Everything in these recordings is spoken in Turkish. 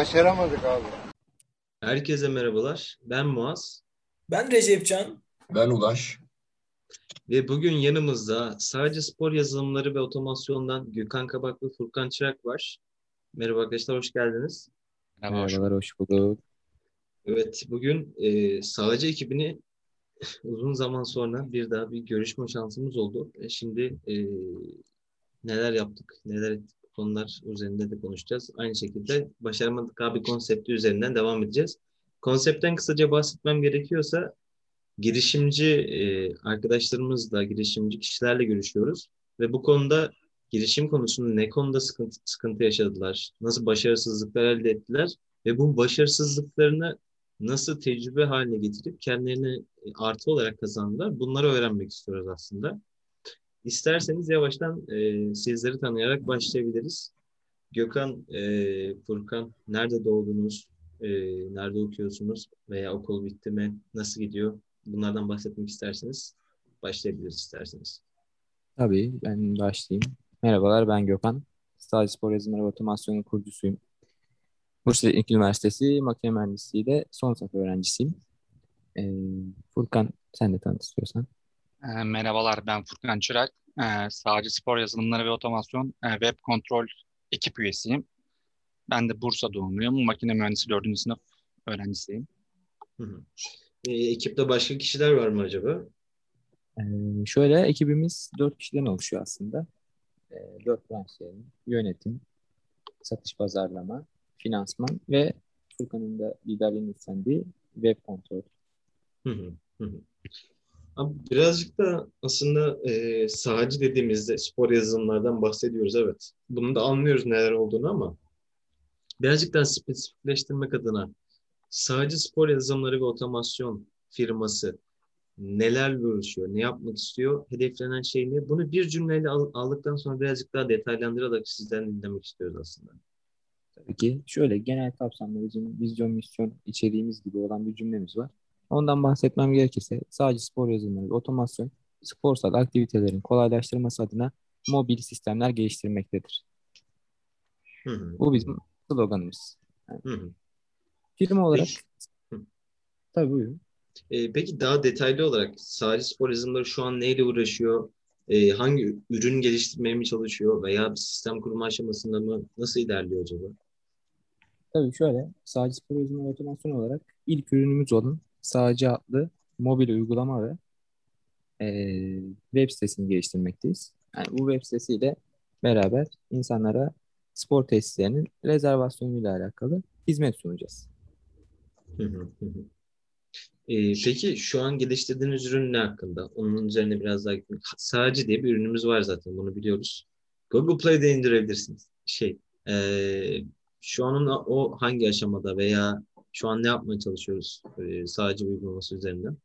Başaramadık abi. Herkese merhabalar. Ben Muaz Ben Recepcan. Ben Ulaş. ve bugün yanımızda sadece spor yazılımları ve otomasyondan Gökhan Kabak ve Furkan Çırak var. Merhaba arkadaşlar, hoş geldiniz. Merhabalar, hoş bulduk. Evet, bugün e, sadece ekibini uzun zaman sonra bir daha bir görüşme şansımız oldu. E, şimdi e, neler yaptık, neler ettik konular üzerinde de konuşacağız. Aynı şekilde başaramadık abi konsepti üzerinden devam edeceğiz. Konseptten kısaca bahsetmem gerekiyorsa girişimci e, arkadaşlarımızla, girişimci kişilerle görüşüyoruz ve bu konuda girişim konusunda ne konuda sıkıntı, sıkıntı yaşadılar, nasıl başarısızlıklar elde ettiler ve bu başarısızlıklarını nasıl tecrübe haline getirip kendilerine e, artı olarak kazandılar. Bunları öğrenmek istiyoruz aslında. İsterseniz yavaştan e, sizleri tanıyarak başlayabiliriz. Gökhan, e, Furkan, nerede doğdunuz, e, nerede okuyorsunuz veya okul bitti mi, nasıl gidiyor? Bunlardan bahsetmek isterseniz başlayabiliriz isterseniz. Tabii, ben başlayayım. Merhabalar, ben Gökhan. Sadece Spor Yazılımları ve Otomasyonu kurucusuyum. Bursa Teknik Üniversitesi Makine Mühendisliği de son sınıf öğrencisiyim. Ee, Furkan, sen de tanıt istiyorsan. E, Merhabalar, ben Furkan Çırak. E, Sağcı Spor Yazılımları ve Otomasyon e, Web Kontrol ekip üyesiyim. Ben de Bursa doğumluyum. Makine Mühendisi 4. sınıf öğrencisiyim. Hı hı. E, ekipte başka kişiler var mı acaba? Ee, şöyle, ekibimiz dört kişiden oluşuyor aslında. Ee, dört branşların yönetim, satış pazarlama, finansman ve Furkan'ın da liderliğini üstlendiği web kontrol. Hı, hı hı. Birazcık da aslında e, sahacı dediğimizde spor yazılımlardan bahsediyoruz evet. Bunu da anlıyoruz neler olduğunu ama birazcık daha spesifikleştirmek adına sahacı spor yazılımları ve otomasyon firması nelerle uğraşıyor, ne yapmak istiyor, hedeflenen şey ne? Bunu bir cümleyle al- aldıktan sonra birazcık daha detaylandırarak sizden dinlemek istiyoruz aslında. Tabii ki şöyle genel kapsamlı bizim vizyon, misyon içeriğimiz gibi olan bir cümlemiz var. Ondan bahsetmem gerekirse sadece spor yazılımları otomasyon sporsal aktivitelerin kolaylaştırması adına mobil sistemler geliştirmektedir. Hı hı. Bu bizim sloganımız. Hı hı. Firma olarak Peki. Tabii buyurun. E, peki daha detaylı olarak sadece spor yazılımları şu an neyle uğraşıyor? E, hangi ürün geliştirmeye mi çalışıyor veya bir sistem kurma aşamasında mı? Nasıl ilerliyor acaba? Tabii şöyle sadece spor yazılımları otomasyon olarak ilk ürünümüz olan Sağcı adlı mobil uygulama ve eee, web sitesini geliştirmekteyiz. Yani bu web sitesiyle beraber insanlara spor tesislerinin rezervasyonuyla alakalı hizmet sunacağız. Hı hı, hı hı. E, peki şu an geliştirdiğiniz ürün ne hakkında? Onun üzerine biraz daha gitmek. Sadece diye bir ürünümüz var zaten bunu biliyoruz. Google Play'de indirebilirsiniz. Şey, e, şu an ona- o hangi aşamada veya şu an ne yapmaya çalışıyoruz e, sadece uygulaması üzerinden?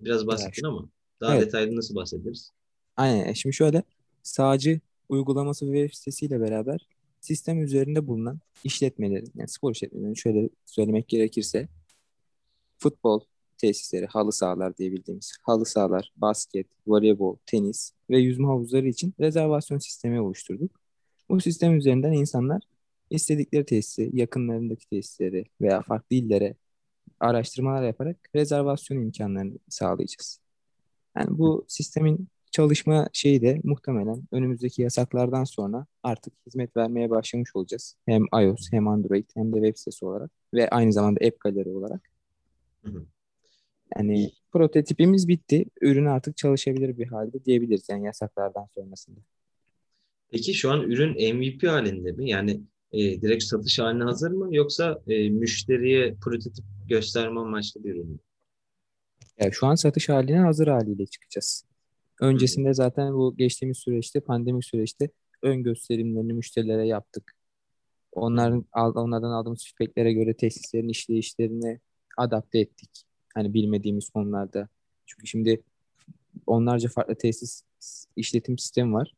Biraz bahsettin ama daha Evet. detaylı nasıl bahsederiz? Aynen. E, Şimdi şöyle Sağcı uygulaması web sitesiyle beraber sistem üzerinde bulunan işletmelerin yani spor işletmelerinin şöyle söylemek gerekirse futbol tesisleri, halı sahalar diye bildiğimiz halı sahalar, basket, voleybol, tenis ve yüzme havuzları için rezervasyon sistemi oluşturduk. Bu sistem üzerinden insanlar istedikleri tesisi, yakınlarındaki tesisleri veya farklı illere araştırmalar yaparak rezervasyon imkanlarını sağlayacağız. Yani bu sistemin çalışma şeyi de muhtemelen önümüzdeki yasaklardan sonra artık hizmet vermeye başlamış olacağız. Hem iOS hem Android hem de web sitesi olarak ve aynı zamanda app galeri olarak. Hı hı. Yani prototipimiz bitti. Ürün artık çalışabilir bir halde diyebiliriz yani yasaklardan sonrasında. Peki şu an ürün MVP halinde mi? Yani e, direkt satış haline hazır mı? Yoksa e, müşteriye prototip gösterme amaçlı bir ürün mü? Yani şu an satış haline hazır haliyle çıkacağız. Öncesinde zaten bu geçtiğimiz süreçte pandemik süreçte ön gösterimlerini müşterilere yaptık. Onların onlardan aldığımız feedbacklere göre tesislerin işleyişlerini adapte ettik. Hani bilmediğimiz konularda. Çünkü şimdi onlarca farklı tesis işletim sistemi var.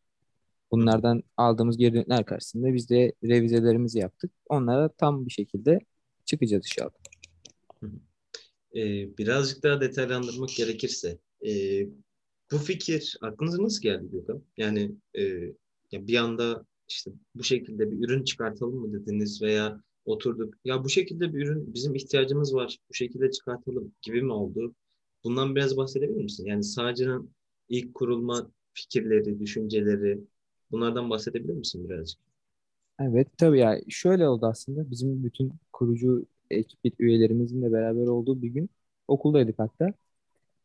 Bunlardan aldığımız geri dönütler karşısında biz de revizelerimizi yaptık. Onlara tam bir şekilde çıkacağız inşallah. E, birazcık daha detaylandırmak gerekirse e, bu fikir aklınıza nasıl geldi Gökhan? Yani e, bir anda işte bu şekilde bir ürün çıkartalım mı dediniz veya oturduk. Ya bu şekilde bir ürün bizim ihtiyacımız var. Bu şekilde çıkartalım gibi mi oldu? Bundan biraz bahsedebilir misin? Yani sağcının ilk kurulma fikirleri, düşünceleri bunlardan bahsedebilir misin birazcık? Evet tabii ya şöyle oldu aslında bizim bütün kurucu ekip üyelerimizin de beraber olduğu bir gün okuldaydık hatta.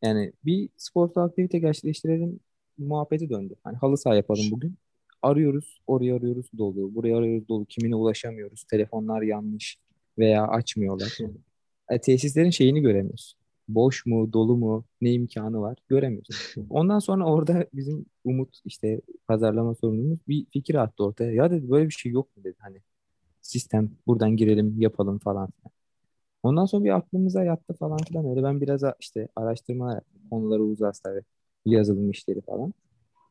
Yani bir sportsal aktivite gerçekleştirelim muhabbeti döndü. Hani halı saha yapalım bugün. Arıyoruz, oraya arıyoruz dolu, buraya arıyoruz dolu, kimine ulaşamıyoruz, telefonlar yanlış veya açmıyorlar. e, tesislerin şeyini göremiyoruz. Boş mu, dolu mu, ne imkanı var göremiyoruz. Ondan sonra orada bizim Umut işte pazarlama sorumlumuz bir fikir attı ortaya. Ya dedi böyle bir şey yok mu dedi hani sistem buradan girelim yapalım falan filan. Ondan sonra bir aklımıza yattı falan filan öyle ben biraz işte araştırmalar yaptım. Konuları uzarsa ve yazılım işleri falan.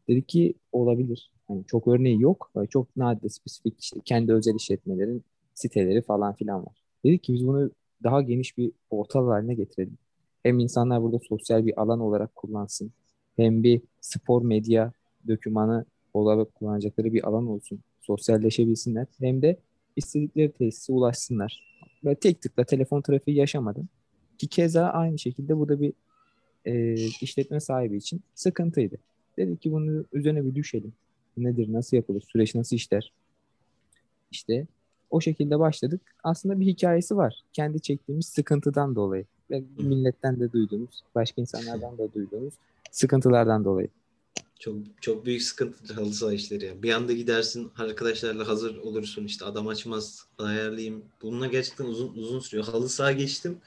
Dedik ki olabilir. Yani çok örneği yok. Çok nadir spesifik işte kendi özel işletmelerin siteleri falan filan var. Dedik ki biz bunu daha geniş bir portal haline getirelim. Hem insanlar burada sosyal bir alan olarak kullansın. Hem bir spor medya dokümanı olarak kullanacakları bir alan olsun. Sosyalleşebilsinler. Hem de istedikleri tesise ulaşsınlar. Böyle tek tıkla telefon trafiği yaşamadan. Ki keza aynı şekilde bu da bir e, işletme sahibi için sıkıntıydı. Dedik ki bunu üzerine bir düşelim. Nedir, nasıl yapılır, süreç nasıl işler? İşte o şekilde başladık. Aslında bir hikayesi var. Kendi çektiğimiz sıkıntıdan dolayı ve milletten de duyduğumuz, başka insanlardan da duyduğumuz sıkıntılardan dolayı. Çok çok büyük sıkıntıdır halı saha işleri ya. Bir anda gidersin arkadaşlarla hazır olursun işte adam açmaz ayarlayayım. Bununla gerçekten uzun uzun sürüyor. Halı saha geçtim.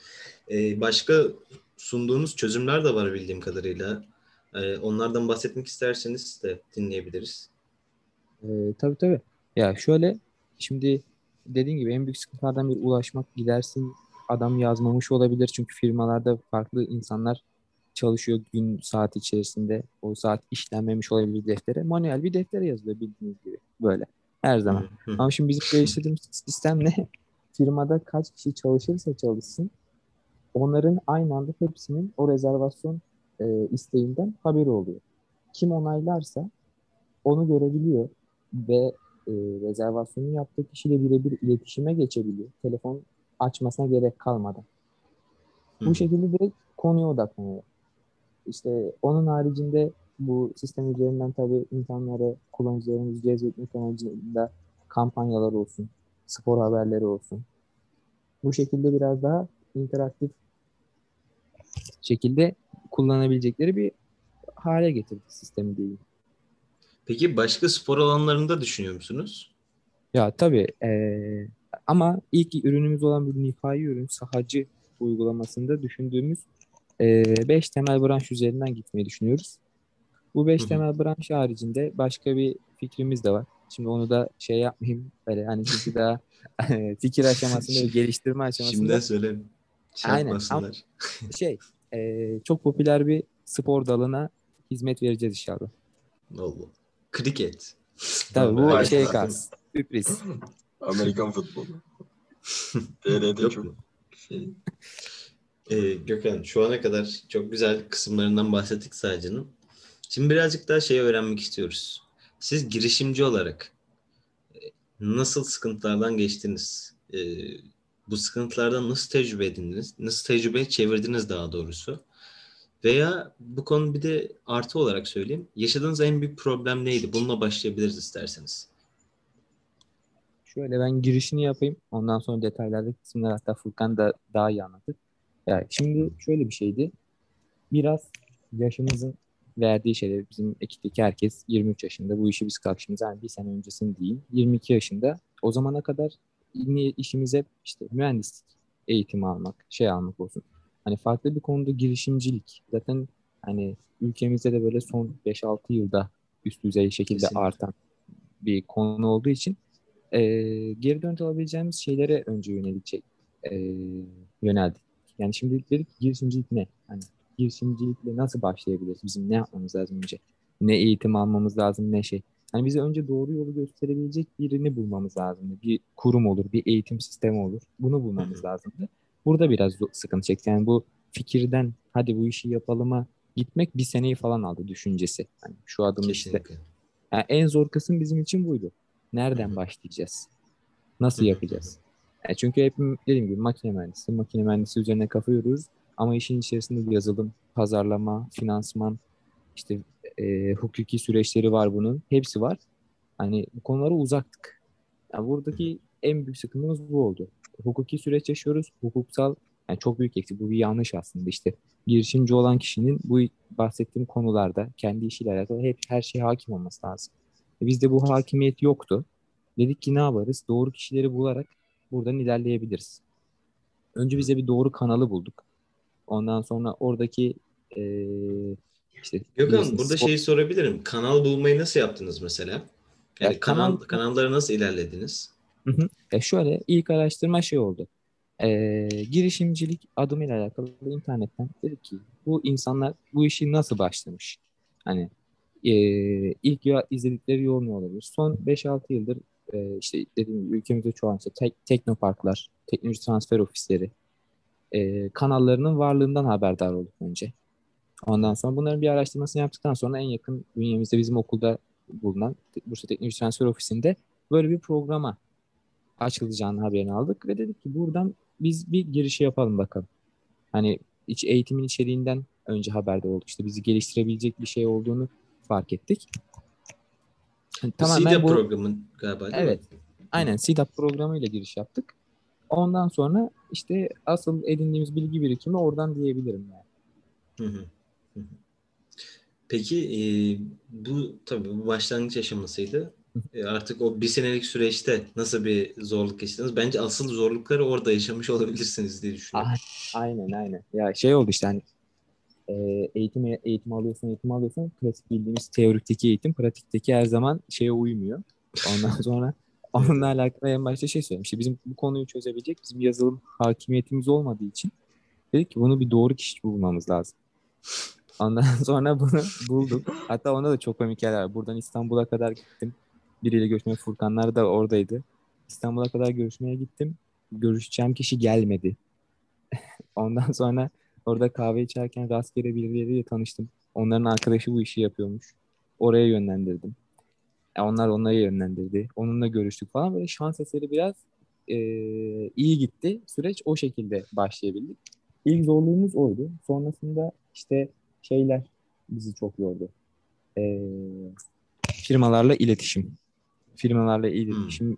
Ee, başka sunduğunuz çözümler de var bildiğim kadarıyla. Ee, onlardan bahsetmek isterseniz de dinleyebiliriz. Ee, tabii tabii. Ya şöyle şimdi dediğin gibi en büyük sıkıntılardan bir ulaşmak gidersin adam yazmamış olabilir çünkü firmalarda farklı insanlar çalışıyor gün saat içerisinde. O saat işlenmemiş olabilir deftere. Manuel bir deftere yazılıyor bildiğiniz gibi. Böyle. Her zaman. Ama şimdi bizim geliştirdiğimiz sistem ne? Firmada kaç kişi çalışırsa çalışsın onların aynı anda hepsinin o rezervasyon e, isteğinden haberi oluyor. Kim onaylarsa onu görebiliyor ve e, rezervasyonu yaptığı kişiyle birebir iletişime geçebiliyor. Telefon açmasına gerek kalmadan. Hı. Bu şekilde direkt konuya odaklanıyor. İşte onun haricinde bu sistem üzerinden tabii insanları kullanıcılarımızı cezbetmek amacıyla kampanyalar olsun, spor haberleri olsun. Bu şekilde biraz daha interaktif şekilde kullanabilecekleri bir hale getirdi sistemi diyeyim. Peki başka spor alanlarında düşünüyor musunuz? Ya tabii ee, ama ilk ürünümüz olan bir nihai ürün sahacı uygulamasında düşündüğümüz 5 e, temel branş üzerinden gitmeyi düşünüyoruz. Bu 5 temel branş haricinde başka bir fikrimiz de var. Şimdi onu da şey yapmayayım böyle hani çünkü daha fikir aşamasında geliştirme aşamasında. Şimdi söyle. Şey Aynen. Ama şey e, çok popüler bir spor dalına hizmet vereceğiz inşallah. Allah. Kriket. Tabii bu şey kas. Sürpriz. Amerikan futbolu. TRT çok şey. Ee, Gökhan şu ana kadar çok güzel kısımlarından bahsettik sadece'nin. Şimdi birazcık daha şey öğrenmek istiyoruz. Siz girişimci olarak e, nasıl sıkıntılardan geçtiniz? Ee, bu sıkıntılardan nasıl tecrübe edindiniz? Nasıl tecrübe çevirdiniz daha doğrusu? Veya bu konu bir de artı olarak söyleyeyim. Yaşadığınız en büyük problem neydi? Bununla başlayabiliriz isterseniz. Şöyle ben girişini yapayım. Ondan sonra detaylardaki kısımlar hatta Furkan da daha iyi anlatır. Yani şimdi şöyle bir şeydi. Biraz yaşımızın verdiği şeyler bizim ekipteki herkes 23 yaşında. Bu işi biz kalkışımız yani bir sene öncesini diyeyim. 22 yaşında. O zamana kadar işimiz hep işte mühendislik eğitimi almak, şey almak olsun. Hani farklı bir konuda girişimcilik. Zaten hani ülkemizde de böyle son 5-6 yılda üst düzey şekilde Kesinlikle. artan bir konu olduğu için e, geri dönüş alabileceğimiz şeylere önce yönelecek e, yöneldik. Yani şimdi dedik girişimcilik ne? Hani girişimcilikle nasıl başlayabiliriz? Bizim ne yapmamız lazım önce? Ne eğitim almamız lazım ne şey. Hani bize önce doğru yolu gösterebilecek birini bulmamız lazımdı. Bir kurum olur, bir eğitim sistemi olur. Bunu bulmamız lazımdı. Burada biraz sıkıntı çekti. Yani bu fikirden hadi bu işi yapalıma gitmek bir seneyi falan aldı düşüncesi. Hani şu adım işte. Yani en zor kısım bizim için buydu. Nereden başlayacağız? Nasıl yapacağız? Yani çünkü hep dediğim gibi makine mühendisi, makine mühendisi üzerine kafa yoruyoruz. Ama işin içerisinde bir yazılım, pazarlama, finansman, işte e, hukuki süreçleri var bunun. Hepsi var. Hani bu konulara uzaktık. Yani buradaki en büyük sıkıntımız bu oldu. Hukuki süreç yaşıyoruz. Hukuksal yani çok büyük eksik. Bu bir yanlış aslında. İşte girişimci olan kişinin bu bahsettiğim konularda kendi işiyle alakalı hep her şeye hakim olması lazım. E bizde bu hakimiyet yoktu. Dedik ki ne yaparız? Doğru kişileri bularak buradan ilerleyebiliriz. Önce bize bir doğru kanalı bulduk. Ondan sonra oradaki e, işte Gökhan business, burada spor- şeyi sorabilirim. Kanal bulmayı nasıl yaptınız mesela? Yani Ya kanal, kanal- kanallara nasıl ilerlediniz? Ya şöyle ilk araştırma şey oldu. Ee, girişimcilik adımıyla alakalı internetten dedik ki bu insanlar bu işi nasıl başlamış? Hani e, ilk ya izledikleri ne olabilir? Son 5-6 yıldır e, işte dediğim gibi ülkemizde çoğalan işte tek, teknoparklar, teknoloji transfer ofisleri e, kanallarının varlığından haberdar olduk önce. Ondan sonra bunların bir araştırmasını yaptıktan sonra en yakın bünyemizde bizim okulda bulunan Bursa Teknoloji Transfer Ofisi'nde böyle bir programa açılacağını haberini aldık ve dedik ki buradan biz bir girişi yapalım bakalım. Hani iç eğitimin içeriğinden önce haberdar olduk. İşte bizi geliştirebilecek bir şey olduğunu fark ettik. Bu tamamen SİDA bu programın galiba Evet. mi? aynen SİDAP programıyla giriş yaptık. Ondan sonra işte asıl edindiğimiz bilgi birikimi oradan diyebilirim yani. Hı hı. Hı hı. Peki e, bu tabii bu başlangıç aşamasıydı. E, artık o bir senelik süreçte nasıl bir zorluk yaşadınız? Bence asıl zorlukları orada yaşamış olabilirsiniz diye düşünüyorum. Ah, Aynen aynen. Ya şey oldu işte hani e, eğitim eğitim alıyorsun eğitim alıyorsun klasik bildiğimiz teorikteki eğitim pratikteki her zaman şeye uymuyor. Ondan sonra onunla alakalı en başta şey söyledim. İşte bizim bu konuyu çözebilecek bizim yazılım hakimiyetimiz olmadığı için dedik ki bunu bir doğru kişi bulmamız lazım. Ondan sonra bunu bulduk. Hatta onda da çok komik yerler var. Buradan İstanbul'a kadar gittim. Biriyle görüşmeye Furkanlar da oradaydı. İstanbul'a kadar görüşmeye gittim. Görüşeceğim kişi gelmedi. Ondan sonra orada kahve içerken rastgele birileriyle tanıştım. Onların arkadaşı bu işi yapıyormuş. Oraya yönlendirdim. E, onlar onları yönlendirdi. Onunla görüştük falan. Böyle şans eseri biraz e, iyi gitti. Süreç o şekilde başlayabildik. İlk zorluğumuz oydu. Sonrasında işte şeyler bizi çok yordu. E, firmalarla iletişim. Firmalarla iletişim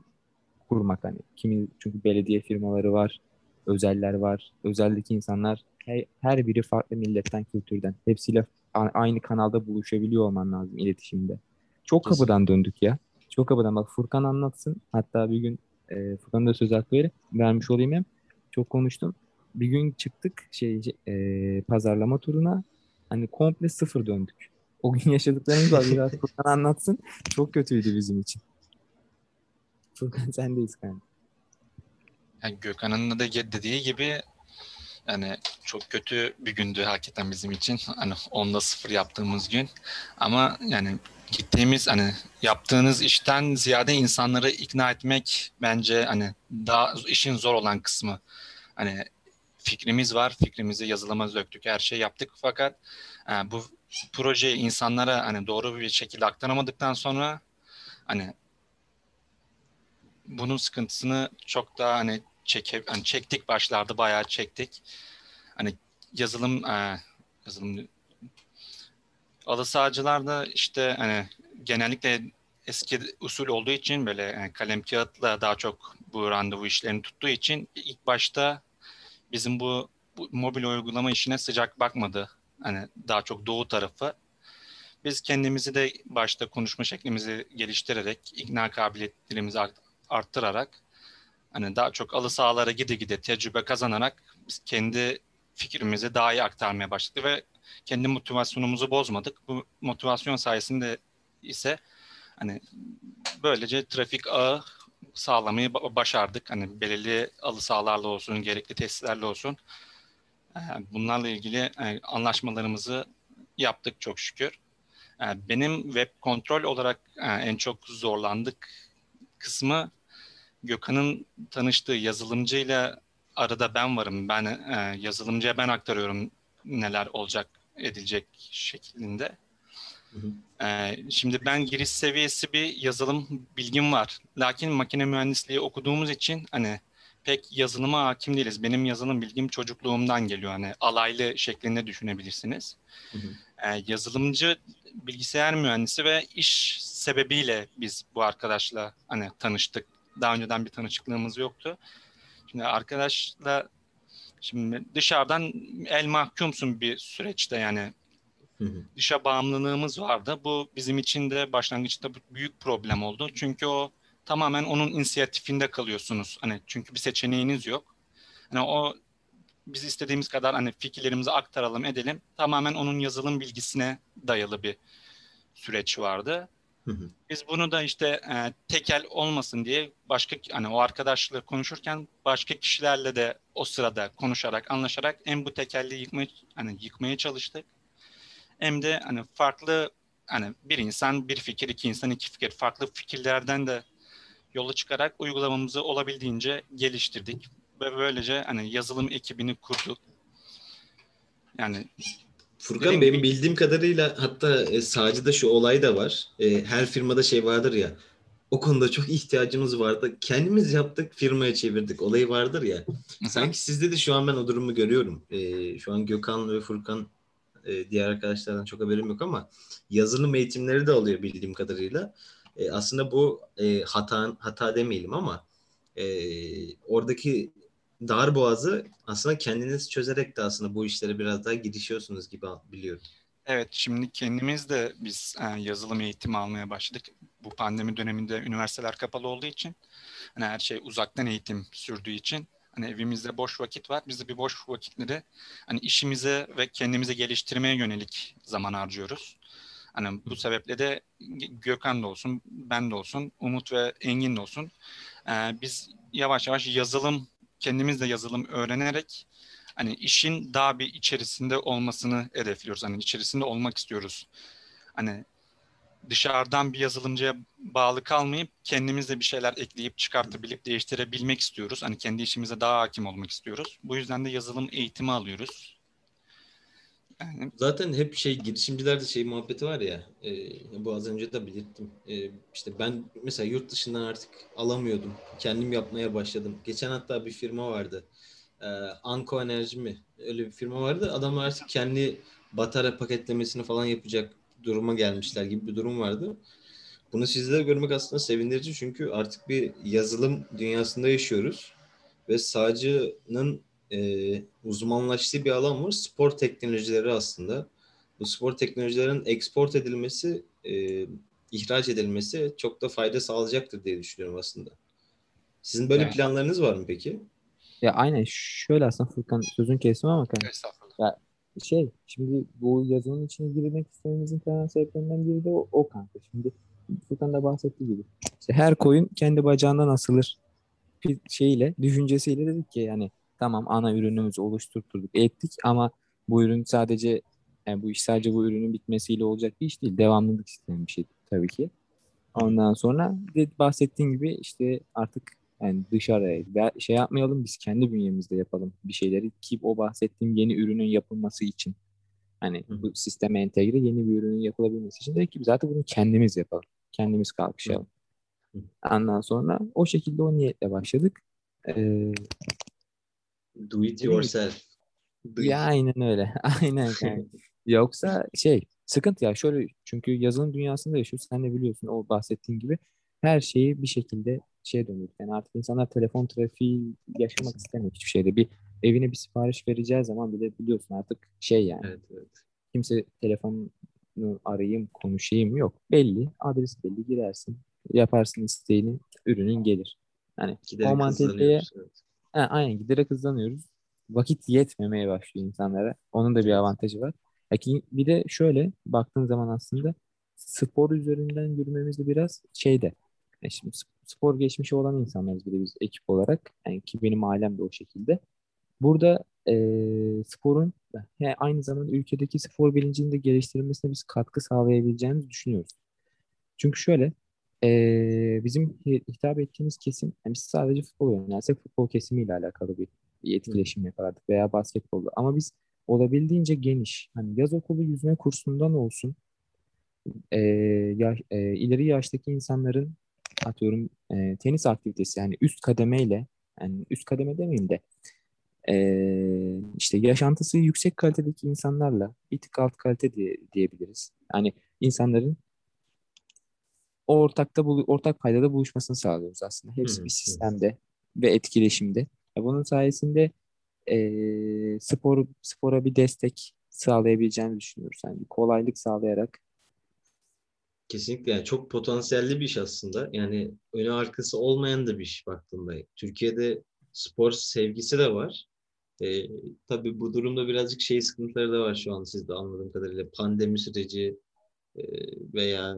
kurmak hani. Kimi çünkü belediye firmaları var, özeller var. Özeldeki insanlar her, her biri farklı milletten, kültürden. Hepsiyle a- aynı kanalda buluşabiliyor olman lazım iletişimde. Çok Kesin. kapıdan döndük ya. Çok kapıdan. Bak Furkan anlatsın. Hatta bir gün e, Furkan'a da söz hakkı verip vermiş olayım hem. Çok konuştum. Bir gün çıktık şey e, pazarlama turuna. Hani komple sıfır döndük. O gün yaşadıklarımız var. Biraz Furkan anlatsın. Çok kötüydü bizim için. Furkan sendeyiz kanka. Yani Gökhan'ın da de- dediği gibi yani çok kötü bir gündü hakikaten bizim için. Hani onda sıfır yaptığımız gün. Ama yani gittiğimiz hani yaptığınız işten ziyade insanları ikna etmek bence hani daha işin zor olan kısmı. Hani fikrimiz var, fikrimizi yazılıma döktük, her şey yaptık fakat e, bu projeyi insanlara hani doğru bir şekilde aktaramadıktan sonra hani bunun sıkıntısını çok daha hani çeke, hani çektik başlarda bayağı çektik. Hani yazılım e, yazılım da işte hani genellikle eski usul olduğu için böyle yani kalem kağıtla daha çok bu randevu işlerini tuttuğu için ilk başta bizim bu, bu mobil uygulama işine sıcak bakmadı. Hani daha çok doğu tarafı. Biz kendimizi de başta konuşma şeklimizi geliştirerek, ikna kabiliyetlerimizi art- arttırarak hani daha çok alı sahalara gide gide tecrübe kazanarak biz kendi fikrimizi daha iyi aktarmaya başladık ve kendi motivasyonumuzu bozmadık. Bu motivasyon sayesinde ise hani böylece trafik ağı sağlamayı ba- başardık. Hani belirli alı sahalarla olsun, gerekli testlerle olsun. Ee, Bunlarla ilgili e, anlaşmalarımızı yaptık çok şükür. Ee, Benim web kontrol olarak e, en çok zorlandık kısmı Gökhan'ın tanıştığı yazılımcıyla arada ben varım. Ben e, yazılımcıya ben aktarıyorum neler olacak edilecek şeklinde. Hı hı. Ee, şimdi ben giriş seviyesi bir yazılım bilgim var. Lakin makine mühendisliği okuduğumuz için hani pek yazılıma hakim değiliz. Benim yazılım bilgim çocukluğumdan geliyor. Hani alaylı şeklinde düşünebilirsiniz. Hı hı. Ee, yazılımcı bilgisayar mühendisi ve iş sebebiyle biz bu arkadaşla hani tanıştık. Daha önceden bir tanışıklığımız yoktu. Şimdi arkadaşla şimdi dışarıdan el mahkumsun bir süreçte yani Hı hı. dışa bağımlılığımız vardı. Bu bizim için de başlangıçta büyük problem oldu. Çünkü o tamamen onun inisiyatifinde kalıyorsunuz. Hani çünkü bir seçeneğiniz yok. Hani o biz istediğimiz kadar hani fikirlerimizi aktaralım edelim. Tamamen onun yazılım bilgisine dayalı bir süreç vardı. Biz bunu da işte e, tekel olmasın diye başka hani o arkadaşla konuşurken başka kişilerle de o sırada konuşarak anlaşarak hem bu tekelliği yıkmaya hani yıkmaya çalıştık. Hem de hani farklı hani bir insan bir fikir, iki insan iki fikir farklı fikirlerden de yola çıkarak uygulamamızı olabildiğince geliştirdik ve böylece hani yazılım ekibini kurduk. Yani Furkan Dediğim benim bildiğim kadarıyla hatta e, sağcıda şu olay da var. E, her firmada şey vardır ya. O konuda çok ihtiyacımız vardı. Kendimiz yaptık, firmaya çevirdik. Olayı vardır ya. Sanki sizde de şu an ben o durumu görüyorum. E, şu an Gökhan ve Furkan e, diğer arkadaşlardan çok haberim yok ama yazılım eğitimleri de alıyor bildiğim kadarıyla. E, aslında bu e, hata hata demeyelim ama e, oradaki dar boğazı aslında kendiniz çözerek de aslında bu işlere biraz daha girişiyorsunuz gibi biliyorum. Evet, şimdi kendimiz de biz e, yazılım eğitimi almaya başladık. Bu pandemi döneminde üniversiteler kapalı olduğu için, hani her şey uzaktan eğitim sürdüğü için, hani evimizde boş vakit var. Biz de bir boş vakitleri hani işimize ve kendimizi geliştirmeye yönelik zaman harcıyoruz. Hani bu sebeple de Gökhan da olsun, ben de olsun, Umut ve Engin de olsun. e, biz yavaş yavaş yazılım, kendimiz de yazılım öğrenerek hani işin daha bir içerisinde olmasını hedefliyoruz. Hani içerisinde olmak istiyoruz. Hani dışarıdan bir yazılımcıya bağlı kalmayıp kendimiz de bir şeyler ekleyip çıkartabilip değiştirebilmek istiyoruz. Hani kendi işimize daha hakim olmak istiyoruz. Bu yüzden de yazılım eğitimi alıyoruz. Zaten hep şey girişimcilerde şey muhabbeti var ya e, bu az önce de belirttim. E, işte ben mesela yurt dışından artık alamıyordum. Kendim yapmaya başladım. Geçen hatta bir firma vardı. E, Anko Enerji mi? Öyle bir firma vardı. Adamlar artık kendi batarya paketlemesini falan yapacak duruma gelmişler gibi bir durum vardı. Bunu sizler görmek aslında sevindirici çünkü artık bir yazılım dünyasında yaşıyoruz ve sağcının e, uzmanlaştığı bir alan var. Spor teknolojileri aslında. Bu spor teknolojilerin export edilmesi, e, ihraç edilmesi çok da fayda sağlayacaktır diye düşünüyorum aslında. Sizin böyle Yani- planlarınız var mı peki? Ya aynen şöyle aslında Furkan sözün kestim ama kanka. estağfurullah. şey şimdi bu yazılım içine girmek istememizin temel sebeplerinden biri de o, o kanka. Şimdi Furkan da bahsettiği gibi. İşte her koyun kendi bacağından asılır bir şeyle, düşüncesiyle dedik ki yani tamam ana ürünümüzü oluşturduk, ettik ama bu ürün sadece yani bu iş sadece bu ürünün bitmesiyle olacak bir iş değil. Devamlılık isteyen bir şey tabii ki. Ondan sonra de bahsettiğin gibi işte artık yani dışarıya şey yapmayalım biz kendi bünyemizde yapalım bir şeyleri ki o bahsettiğim yeni ürünün yapılması için hani hı. bu sisteme entegre yeni bir ürünün yapılabilmesi için dedik ki zaten bunu kendimiz yapalım. Kendimiz kalkışalım. Hı. Ondan sonra o şekilde o niyetle başladık. Ee, Do it yourself. Do it. ya aynen öyle. Aynen kanka. Yoksa şey sıkıntı ya şöyle çünkü yazılım dünyasında yaşıyoruz. Sen de biliyorsun o bahsettiğin gibi her şeyi bir şekilde şeye dönüyor. Yani artık insanlar telefon trafiği yaşamak istemiyor hiçbir şeyde. Bir evine bir sipariş vereceği zaman bile biliyorsun artık şey yani. Evet, evet. Kimse telefonunu arayayım, konuşayım yok. Belli. Adres belli girersin. Yaparsın isteğini, ürünün gelir. Yani Giderek o mantaliteye evet. Ha, aynen giderek hızlanıyoruz. Vakit yetmemeye başlıyor insanlara. Onun da bir avantajı var. Peki bir de şöyle baktığın zaman aslında spor üzerinden yürümemiz de biraz şeyde. Yani şimdi sp- spor geçmişi olan insanlarız bir de biz ekip olarak. Yani ki benim ailem de o şekilde. Burada eee, sporun he, aynı zamanda ülkedeki spor bilincinin de geliştirilmesine biz katkı sağlayabileceğimizi düşünüyoruz. Çünkü şöyle eee, bizim hi- hitap ettiğimiz kesim yani biz sadece futbol oynarsak futbol kesimiyle alakalı bir, bir etkileşim yapardık veya basketbolda. Ama biz olabildiğince geniş hani yaz okulu yüzme kursundan olsun eee, ya, eee, ileri yaştaki insanların atıyorum eee, tenis aktivitesi yani üst kademeyle Yani üst kademe demeyeyim de ee, işte yaşantısı yüksek kalitedeki insanlarla bir tık alt kalite diye, diyebiliriz. Yani insanların o ortakta ortak paydada buluşmasını sağlıyoruz aslında. Hepsi bir sistemde ve etkileşimde. Ya bunun sayesinde ee, spor spora bir destek sağlayabileceğini düşünüyoruz. Yani kolaylık sağlayarak Kesinlikle yani çok potansiyelli bir iş aslında. Yani önü arkası olmayan da bir iş baktığında. Türkiye'de spor sevgisi de var. Ee, tabii bu durumda birazcık şey sıkıntıları da var şu an sizde anladığım kadarıyla. Pandemi süreci e, veya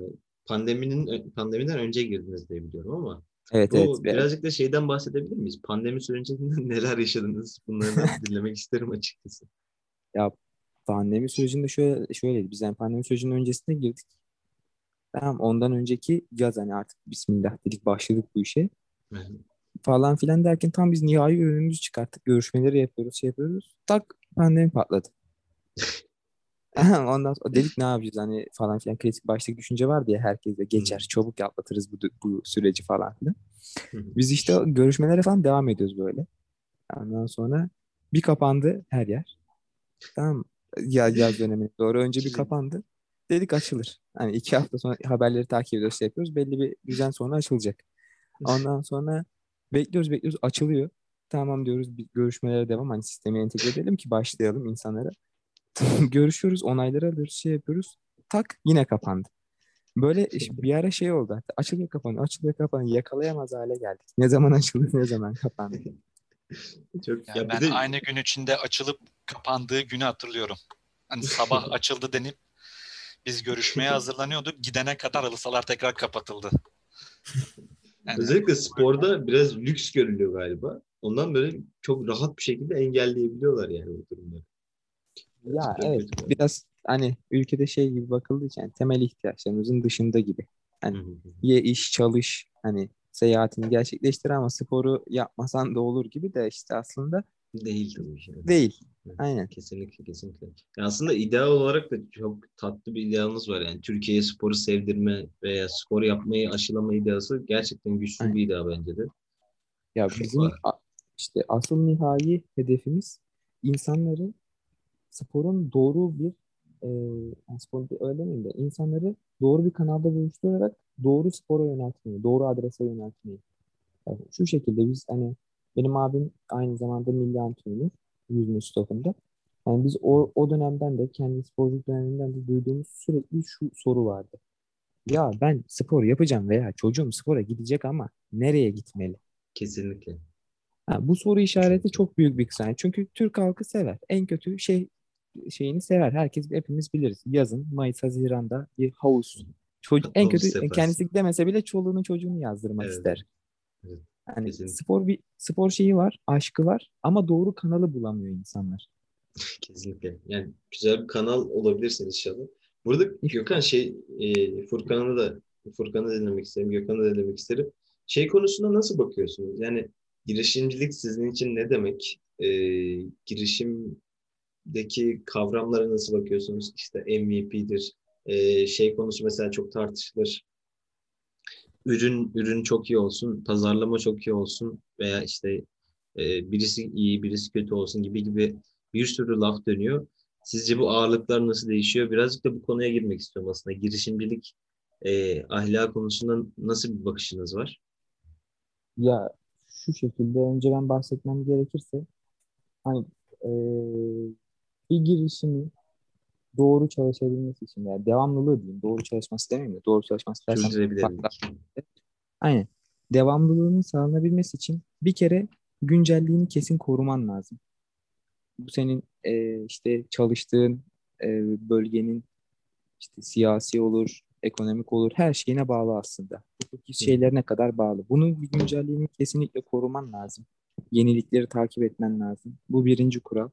pandeminin pandemiden önce girdiniz diye biliyorum ama evet bu evet ve- birazcık da şeyden bahsedebilir miyiz? Pandemi sürecinde neler yaşadınız? Bunları da dinlemek isterim açıkçası. pandemi sürecinde şöyle şöyleydi. Biz yani pandemi sürecinin öncesine girdik. Tamam ondan önceki yaz hani artık bismillah dedik başladık bu işe. Falan filan derken tam biz nihai ürünümüzü çıkarttık. Görüşmeleri yapıyoruz, şey yapıyoruz. Tak pandemi patladı. Ondan sonra dedik ne yapacağız hani falan filan klasik başlık düşünce vardı ya herkese geçer çabuk atlatırız bu, bu süreci falan filan. Biz işte görüşmelere falan devam ediyoruz böyle. Ondan sonra bir kapandı her yer. Tamam ya yaz dönemine doğru önce bir kapandı. Dedik açılır. Hani iki hafta sonra haberleri takip ediyoruz, şey yapıyoruz. Belli bir düzen sonra açılacak. Ondan sonra bekliyoruz bekliyoruz açılıyor. Tamam diyoruz bir görüşmelere devam. Hani sisteme entegre edelim ki başlayalım insanlara. Görüşüyoruz, onayları alıyoruz, şey yapıyoruz. Tak yine kapandı. Böyle işte bir ara şey oldu. Hatta açılıyor kapanıyor, açılıyor kapanıyor. Yakalayamaz hale geldik. Ne zaman açıldı, ne zaman kapandı. çok Yani ya ben de aynı gün içinde açılıp kapandığı günü hatırlıyorum. Hani sabah açıldı denip biz görüşmeye hazırlanıyorduk. Gidene kadar halı tekrar kapatıldı. Yani özellikle sporda biraz lüks görülüyor galiba. Ondan böyle çok rahat bir şekilde engelleyebiliyorlar yani bu durumları. Ya evet biraz hani ülkede şey gibi bakıldığı için yani temel ihtiyaçlarımızın dışında gibi. Hı. Ye iş çalış hani seyahatini gerçekleştir ama sporu yapmasan da olur gibi de işte aslında Değil tabii ki. değil. Aynen. Kesinlikle kesinlikle. Ya aslında ideal olarak da çok tatlı bir idealınız var yani. Türkiye'ye sporu sevdirme veya spor yapmayı aşılama ideası gerçekten güçlü Aynen. bir idea bence de. Ya bizim var. işte asıl nihai hedefimiz insanları sporun doğru bir e, yani spor öyle demeyeyim de insanları doğru bir kanalda buluşturarak doğru spora yöneltmeyi, doğru adrese yöneltmeyi. Yani şu şekilde biz hani benim abim aynı zamanda milli antrenör yüzme stokunda. Yani biz o, o dönemden de kendi sporculuk döneminden de duyduğumuz sürekli şu soru vardı. Ya ben spor yapacağım veya çocuğum spora gidecek ama nereye gitmeli? Kesinlikle. Ha, bu soru işareti çok büyük bir kısım. Çünkü Türk halkı sever. En kötü şey şeyini sever. Herkes hepimiz biliriz. Yazın Mayıs Haziran'da bir havuz. Çocuk, en kötü yaparsın. kendisi gidemese bile çoluğunu çocuğunu yazdırmak Evet. ister. Evet. Yani Kesinlikle. spor bir spor şeyi var, aşkı var ama doğru kanalı bulamıyor insanlar. Kesinlikle. Yani güzel bir kanal olabilirsin inşallah. Burada Gökhan şey e, Furkan'ı da Furkan'ı dinlemek isterim. Gökhan'ı da dinlemek isterim. Şey konusunda nasıl bakıyorsunuz? Yani girişimcilik sizin için ne demek? E, girişimdeki kavramlara nasıl bakıyorsunuz? İşte MVP'dir. E, şey konusu mesela çok tartışılır. Ürün ürün çok iyi olsun, pazarlama çok iyi olsun veya işte e, birisi iyi, birisi kötü olsun gibi gibi bir sürü laf dönüyor. Sizce bu ağırlıklar nasıl değişiyor? Birazcık da bu konuya girmek istiyorum aslında. Girişimcilik e, ahlak konusunda nasıl bir bakışınız var? Ya şu şekilde önce ben bahsetmem gerekirse hani e, bir girişimin doğru çalışabilmesi için veya devamlılığı diyeyim. Doğru çalışması demeyeyim de doğru çalışması dersem. Aynen. Devamlılığının sağlanabilmesi için bir kere güncelliğini kesin koruman lazım. Bu senin e, işte çalıştığın e, bölgenin işte siyasi olur, ekonomik olur, her şeyine bağlı aslında. Hukuki şeylerine kadar bağlı. Bunun bir güncelliğini kesinlikle koruman lazım. Yenilikleri takip etmen lazım. Bu birinci kural.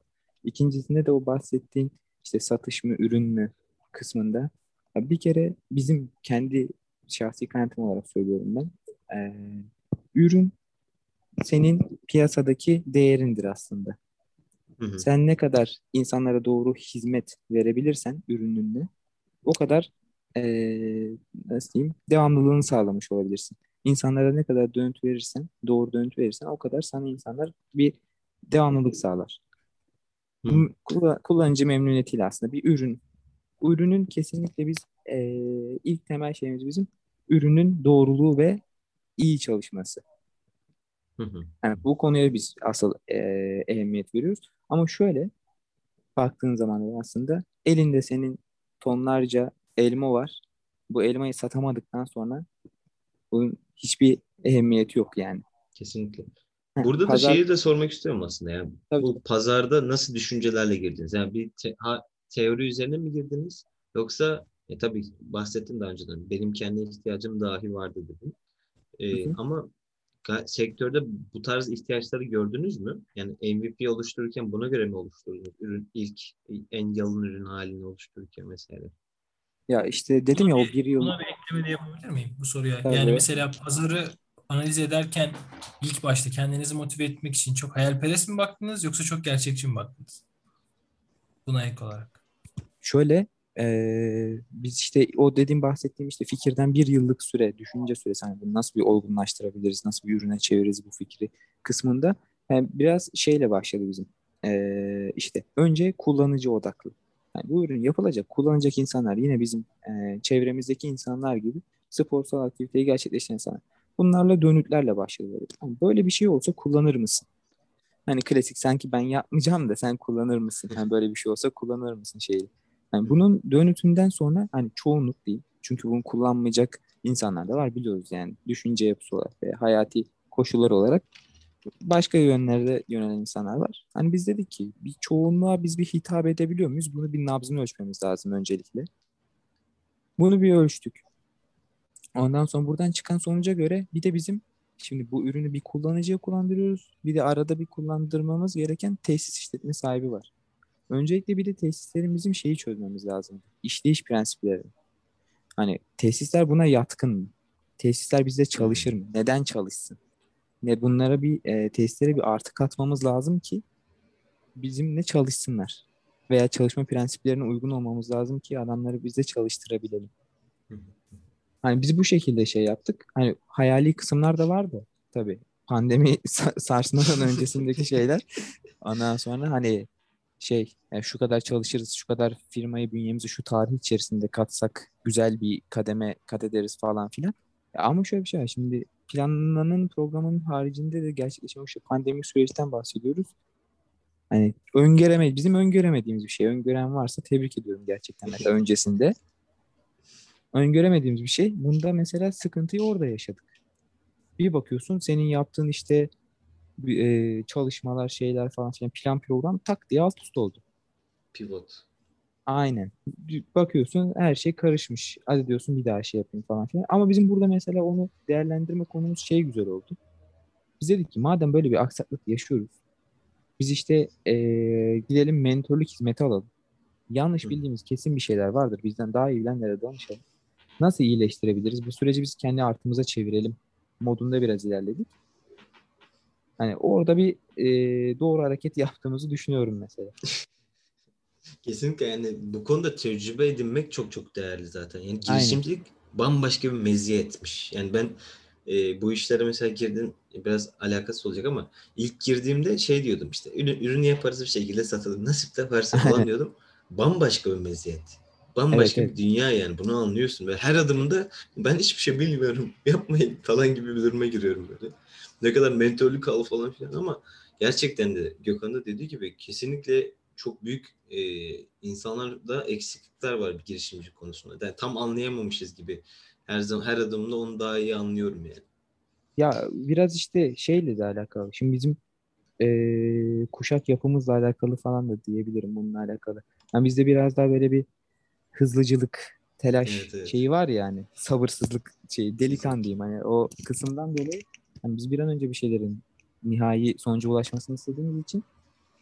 İkincisinde de o bahsettiğin işte satış mı, ürün mü kısmında bir kere bizim kendi şahsi kanaatim olarak söylüyorum ben. Ee, ürün senin piyasadaki değerindir aslında. Hı hı. Sen ne kadar insanlara doğru hizmet verebilirsen ürününle o kadar eee nasıl diyeyim devamlılığını sağlamış olabilirsin. İnsanlara ne kadar dönüt verirsen, doğru dönüt verirsen o kadar sana insanlar bir devamlılık sağlar. Hı. Kullanıcı memnuniyetiyle aslında bir ürün. Ürünün kesinlikle biz e, ilk temel şeyimiz bizim ürünün doğruluğu ve iyi çalışması. Hı hı. Yani bu konuya biz asıl e, ehemmiyet veriyoruz. Ama şöyle baktığın zaman da aslında elinde senin tonlarca elma var. Bu elmayı satamadıktan sonra bunun hiçbir ehemmiyeti yok yani. Kesinlikle. Burada pazar- da şeyi de sormak istiyorum aslında. Yani Tabii, bu pazarda nasıl düşüncelerle girdiniz? Yani bir te- ha- teori üzerine mi girdiniz? Yoksa e, tabii bahsettim daha önceden. Benim kendi ihtiyacım dahi vardı dedim. E, Hı hı. ama sektörde bu tarz ihtiyaçları gördünüz mü? Yani MVP oluştururken buna göre mi oluşturdunuz? Ürün ilk en yalın ürün halini oluştururken mesela. Ya işte dedim ya o Buna bir yıl Buna bir ekleme de yapabilir miyim bu soruya? Tabii. Yani mesela pazarı analiz ederken ilk başta kendinizi motive etmek için çok hayalperest mi baktınız yoksa çok gerçekçi mi baktınız? Buna ek olarak. Şöyle eee, biz işte o dediğim bahsettiğim işte fikirden bir yıllık süre, düşünce süresi hani bunu nasıl bir olgunlaştırabiliriz, nasıl bir ürüne çeviririz bu fikri kısmında yani biraz şeyle başladı bizim. Eee, işte önce kullanıcı odaklı. Yani bu ürün yapılacak, kullanacak insanlar yine bizim eee, çevremizdeki insanlar gibi sporsal aktiviteyi gerçekleştiren insanlar. Bunlarla dönütlerle başladı. Böyle. Yani böyle bir şey olsa kullanır mısın? Hani klasik sanki ben yapmayacağım da sen kullanır mısın? Yani böyle bir şey olsa kullanır mısın şeyi? Yani bunun dönütünden sonra hani çoğunluk değil. Çünkü bunu kullanmayacak insanlar da var biliyoruz yani. Düşünce yapısı olarak ve hayati koşullar olarak başka yönlerde yönelen insanlar var. Hani biz dedik ki bir çoğunluğa biz bir hitap edebiliyor muyuz? Bunu bir nabzını ölçmemiz lazım öncelikle. Bunu bir ölçtük. Ondan sonra buradan çıkan sonuca göre bir de bizim şimdi bu ürünü bir kullanıcıya kullandırıyoruz. Bir de arada bir kullandırmamız gereken tesis işletme sahibi var. Öncelikle bir de tesislerin bizim şeyi çözmemiz lazım. İşleyiş prensipleri. Hani tesisler buna yatkın mı? Tesisler bizde çalışır mı? Neden çalışsın? Ne bunlara bir e, tesislere bir artı katmamız lazım ki bizimle çalışsınlar. Veya çalışma prensiplerine uygun olmamız lazım ki adamları bizde çalıştırabilelim. Hani biz bu şekilde şey yaptık. Hani hayali kısımlar da vardı tabii. Pandemi sa- sarsmadan öncesindeki şeyler. Ondan sonra hani şey yani şu kadar çalışırız, şu kadar firmayı bünyemize şu tarih içerisinde katsak güzel bir kademe kat ederiz falan filan. Ama şöyle bir şey var. Şimdi planlanan programın haricinde de gerçekleşen o işte pandemik süreçten bahsediyoruz. Hani öngöreme, bizim öngöremediğimiz bir şey. Öngören varsa tebrik ediyorum gerçekten mesela öncesinde. Öngöremediğimiz bir şey. Bunda mesela sıkıntıyı orada yaşadık. Bir bakıyorsun senin yaptığın işte e, çalışmalar, şeyler falan filan plan program tak diye alt üst oldu. Pivot. Aynen. Bakıyorsun her şey karışmış. Hadi diyorsun bir daha şey yapayım falan filan. Ama bizim burada mesela onu değerlendirme konumuz şey güzel oldu. Biz dedik ki madem böyle bir aksaklık yaşıyoruz. Biz işte eee, gidelim mentorluk hizmeti alalım. Yanlış Hı. bildiğimiz kesin bir şeyler vardır. Bizden daha iyi bilenlere danışalım. Nasıl iyileştirebiliriz? Bu süreci biz kendi artımıza çevirelim modunda biraz ilerledik. Hani orada bir eee, doğru hareket yaptığımızı düşünüyorum mesela. Kesinlikle yani bu konuda tecrübe edinmek çok çok değerli zaten. Yani Aynen. girişimcilik bambaşka bir meziyetmiş. Yani ben e, bu işlere mesela girdim biraz alakası olacak ama ilk girdiğimde şey diyordum işte ürün, ürünü yaparız bir şekilde satalım. Nasip de varsa falan diyordum. Bambaşka bir meziyet. Bambaşka Evet, bir dünya yani bunu anlıyorsun ve her adımında ben hiçbir şey bilmiyorum yapmayın falan gibi bir duruma giriyorum böyle. Ne kadar mentörlük al falan filan ama gerçekten de Gökhan da dediği gibi kesinlikle çok büyük e, insanlarda eksiklikler var bir girişimci konusunda. Yani tam anlayamamışız gibi. Her zaman her adımda onu daha iyi anlıyorum yani. Ya biraz işte şeyle de alakalı. Şimdi bizim eee, kuşak yapımızla alakalı falan da diyebilirim bununla alakalı. Yani bizde biraz daha böyle bir hızlıcılık, telaş Evet, evet. şeyi var yani. Sabırsızlık şeyi, delikan diyeyim. Hani o kısımdan dolayı hani biz bir an önce bir şeylerin nihai sonuca ulaşmasını istediğimiz için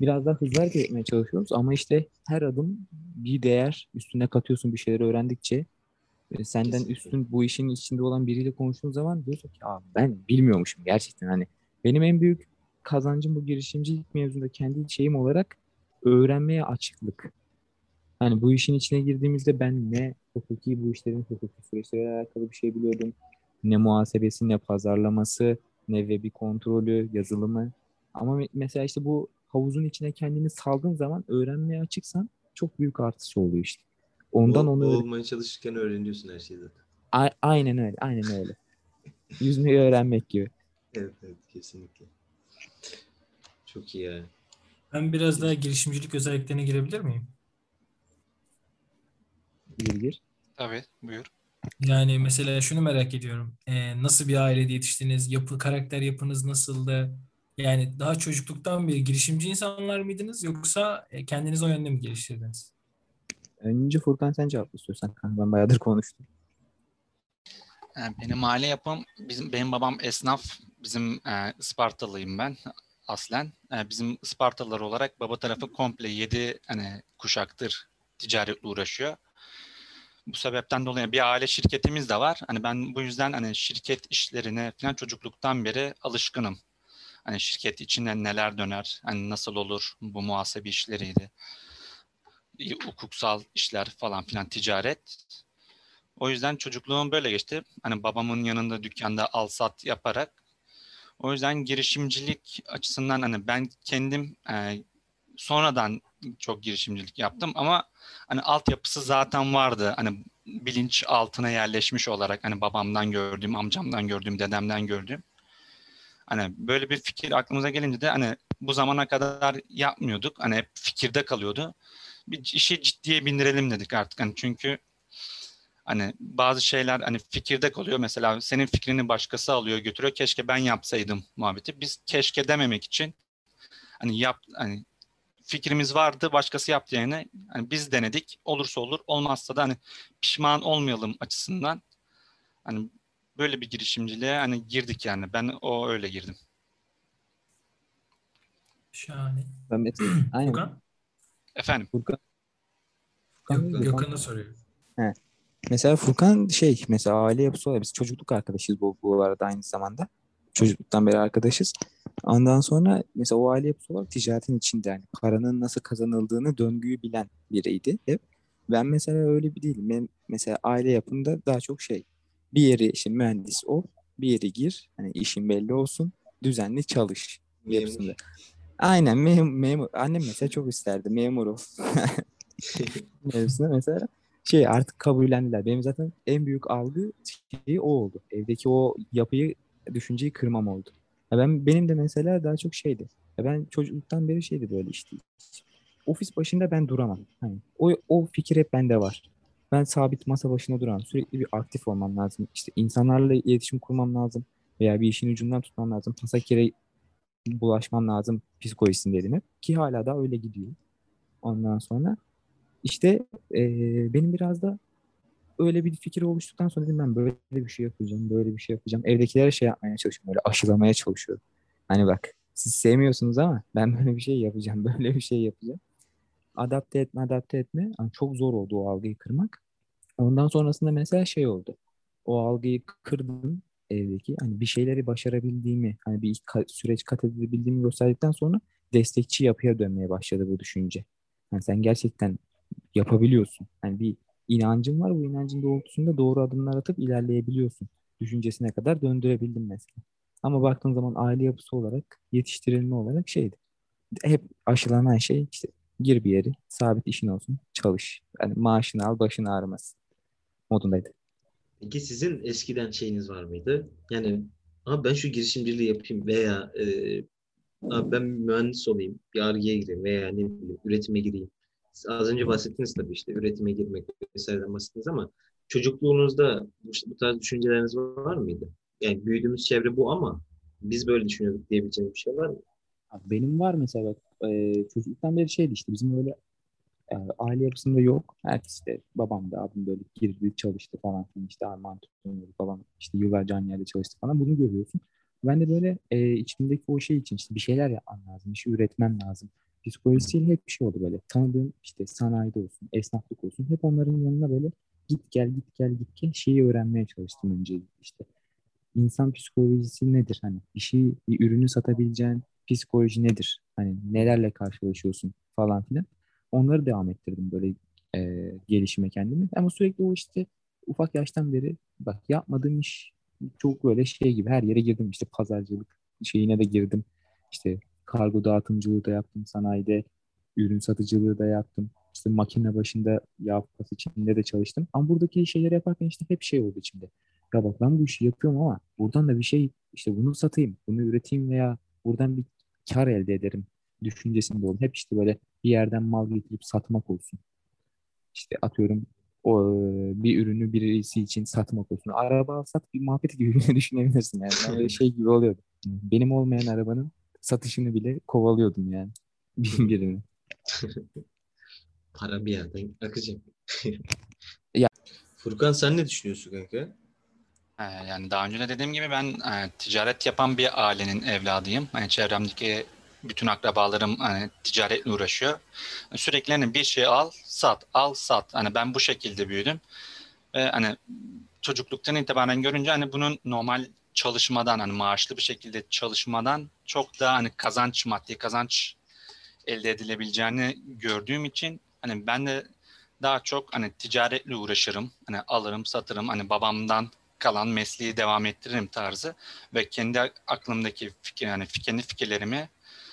biraz daha hızlı hareket etmeye çalışıyoruz. Ama işte her adım bir değer üstüne katıyorsun bir şeyler öğrendikçe senden Kesinlikle. üstün bu işin içinde olan biriyle konuştuğun zaman diyorsun ki Aa, ben bilmiyormuşum gerçekten hani benim en büyük kazancım bu girişimcilik mevzunda kendi şeyim olarak öğrenmeye açıklık. Hani bu işin içine girdiğimizde ben ne hukuki bu işlerin hukuki süreçleriyle alakalı bir şey biliyordum. Ne muhasebesi, ne pazarlaması, ne web'i kontrolü, yazılımı. Ama me- mesela işte bu havuzun içine kendini saldığın zaman öğrenmeye açıksan çok büyük artısı oluyor işte. Ondan Ol- onu olmaya çalışırken öğreniyorsun her şeyi zaten. A- aynen öyle, aynen öyle. Yüzmeyi öğrenmek gibi. Evet evet kesinlikle. Çok iyi yani. Ben biraz daha girişimcilik özelliklerine girebilir miyim? Gir gir. Tabii buyur. Yani mesela şunu merak ediyorum. Ee, nasıl bir ailede yetiştiniz? Yapı, karakter yapınız nasıldı? Yani daha çocukluktan beri girişimci insanlar mıydınız yoksa e, kendiniz o yönde mi geliştirdiniz? Önce Furkan sen cevap istiyorsan. kanka. Ben bayağıdır konuştum. Yani benim aile yapım, bizim benim babam esnaf, bizim e, Ispartalıyım ben aslen. E, bizim Ispartalılar olarak baba tarafı komple yedi hani kuşaktır ticaretle uğraşıyor. Bu sebepten dolayı bir aile şirketimiz de var. Hani ben bu yüzden hani şirket işlerine falan çocukluktan beri alışkınım. Hani şirket içinden neler döner, hani nasıl olur bu muhasebe işleriydi. Hukuksal işler falan filan ticaret. O yüzden çocukluğum böyle geçti. Hani babamın yanında dükkanda al sat yaparak. O yüzden girişimcilik açısından hani ben kendim e, sonradan çok girişimcilik yaptım ama hani altyapısı zaten vardı. Hani bilinç altına yerleşmiş olarak hani babamdan gördüğüm, amcamdan gördüğüm, dedemden gördüğüm. Hani böyle bir fikir aklımıza gelince de hani bu zamana kadar yapmıyorduk. Hani hep fikirde kalıyordu. Bir işi ciddiye bindirelim dedik artık. Hani çünkü Hani bazı şeyler hani fikirde kalıyor. Mesela senin fikrini başkası alıyor götürüyor. Keşke ben yapsaydım muhabbeti. Biz keşke dememek için hani yap hani fikrimiz vardı başkası yaptı yani. Hani biz denedik. Olursa olur. Olmazsa da hani pişman olmayalım açısından. Hani böyle bir girişimciliğe hani girdik yani. Ben o öyle girdim. Şahane. Ben mesela, aynen. Furkan? Efendim. Furkan. Furkan- Gökhan'a soruyor. Mesela Furkan şey mesela aile yapısı olarak biz çocukluk arkadaşıyız bu, bu arada aynı zamanda. Çocukluktan beri arkadaşız. Ondan sonra mesela o aile yapısı olarak ticaretin içinde yani paranın nasıl kazanıldığını döngüyü bilen biriydi hep. Ben mesela öyle bir değilim. Ben mesela aile yapımda daha çok şey bir yeri işte mühendis ol, bir yere gir, hani işin belli olsun, düzenli çalış yapısında. Aynen mem memur. Annem mesela çok isterdi memur ol. Mevzusunda mesela şey artık kabullendiler. Benim zaten en büyük algı şeyi o oldu. Evdeki o yapıyı, düşünceyi kırmam oldu. Ya ben benim de mesela daha çok şeydi. Ya ben çocukluktan beri şeydi böyle işte. Ofis başında ben duramam. Hani o o fikir hep bende var. Ben sabit masa başında duramam. Sürekli bir aktif olmam lazım. İşte insanlarla iletişim kurmam lazım veya bir işin ucundan tutmam lazım. Pasakere bulaşmam lazım psikolojisindeydim hep. Ki hala da öyle gidiyor. Ondan sonra işte eee, benim biraz da öyle bir fikir oluştuktan sonra dedim ben böyle bir şey yapacağım, böyle bir şey yapacağım. Evdekilere şey yapmaya çalışıyorum, böyle aşılamaya çalışıyorum. Hani bak siz sevmiyorsunuz ama ben böyle bir şey yapacağım, böyle bir şey yapacağım. Adapte etme, adapte etme. Yani çok zor oldu o algıyı kırmak. Ondan sonrasında mesela şey oldu. O algıyı kırdım evdeki. Hani bir şeyleri başarabildiğimi, hani bir süreç kat edebildiğimi gösterdikten sonra destekçi yapıya dönmeye başladı bu düşünce. Yani sen gerçekten yapabiliyorsun. Yani bir inancın var. Bu inancın doğrultusunda doğru adımlar atıp ilerleyebiliyorsun. Düşüncesine kadar döndürebildim mesela. Ama baktığın zaman aile yapısı olarak, yetiştirilme olarak şeydi. Hep aşılanan şey işte gir bir yere, sabit işin olsun, çalış. Yani maaşını al, başın ağrımasın modundaydı. Peki sizin eskiden şeyiniz var mıydı? Yani abi ben şu girişimciliği yapayım veya e, abi ben mühendis olayım, bir Ar-Ge'ye gireyim veya ne bileyim üretime gireyim. Az önce bahsettiniz tabii işte üretime girmek vesaireden bahsettiniz ama çocukluğunuzda bu, bu tarz düşünceleriniz var mıydı? Yani büyüdüğümüz çevre bu ama biz böyle düşünüyorduk diyebileceğim bir şey var mı? Benim var mesela bak, e, çocukluktan beri şeydi işte bizim öyle e, aile yapısında yok. Herkes işte babam da abim böyle girdi çalıştı falan filan işte Armağan tuttuğunu falan işte yıllarca aynı yerde çalıştı falan bunu görüyorsun. Ben de böyle e, içimdeki o şey için işte bir şeyler yapmam lazım, bir şey üretmem lazım. Psikolojisiyle hep bir şey oldu böyle. Tanıdığım işte sanayide olsun, esnaflık olsun hep onların yanına böyle git gel git gel git gel şeyi öğrenmeye çalıştım önce işte. İnsan psikolojisi nedir? Hani bir bir ürünü satabileceğin psikoloji nedir? Hani nelerle karşılaşıyorsun falan filan. Onları devam ettirdim böyle e, gelişime kendimi. Ama sürekli o işte ufak yaştan beri bak yapmadığım iş çok böyle şey gibi her yere girdim. İşte pazarcılık şeyine de girdim. İşte kargo dağıtımcılığı da yaptım sanayide. Ürün satıcılığı da yaptım. İşte makine başında yağ kupası içinde de çalıştım. Ama buradaki şeyleri yaparken işte hep şey oldu içimde. Ya bak ben bu işi yapıyorum ama buradan da bir şey işte bunu satayım, bunu üreteyim veya buradan bir kar elde ederim düşüncesinde oldum. Hep işte böyle bir yerden mal getirip satmak olsun. İşte atıyorum o bir ürünü birisi için satmak olsun. Araba sat bir muhabbeti gibi düşünebilirsin yani. Ben öyle şey gibi oluyordu. Benim olmayan arabanın satışını bile kovalıyordum yani. Birini. Para bir yerden akacak. Ya- Furkan sen ne düşünüyorsun kanka? Ee, Yani daha önce de dediğim gibi ben e, ticaret yapan bir ailenin evladıyım. Yani çevremdeki bütün akrabalarım hani, ticaretle uğraşıyor. Sürekli hani bir şey al, sat, al, sat. Hani ben bu şekilde büyüdüm. Ve hani çocukluktan itibaren görünce hani bunun normal çalışmadan hani maaşlı bir şekilde çalışmadan çok daha hani kazanç, maddi kazanç elde edilebileceğini gördüğüm için hani ben de daha çok hani ticaretle uğraşırım. Hani alırım, satırım. Hani babamdan kalan mesleği devam ettiririm tarzı ve kendi aklımdaki fikir yani kendi fikirlerimi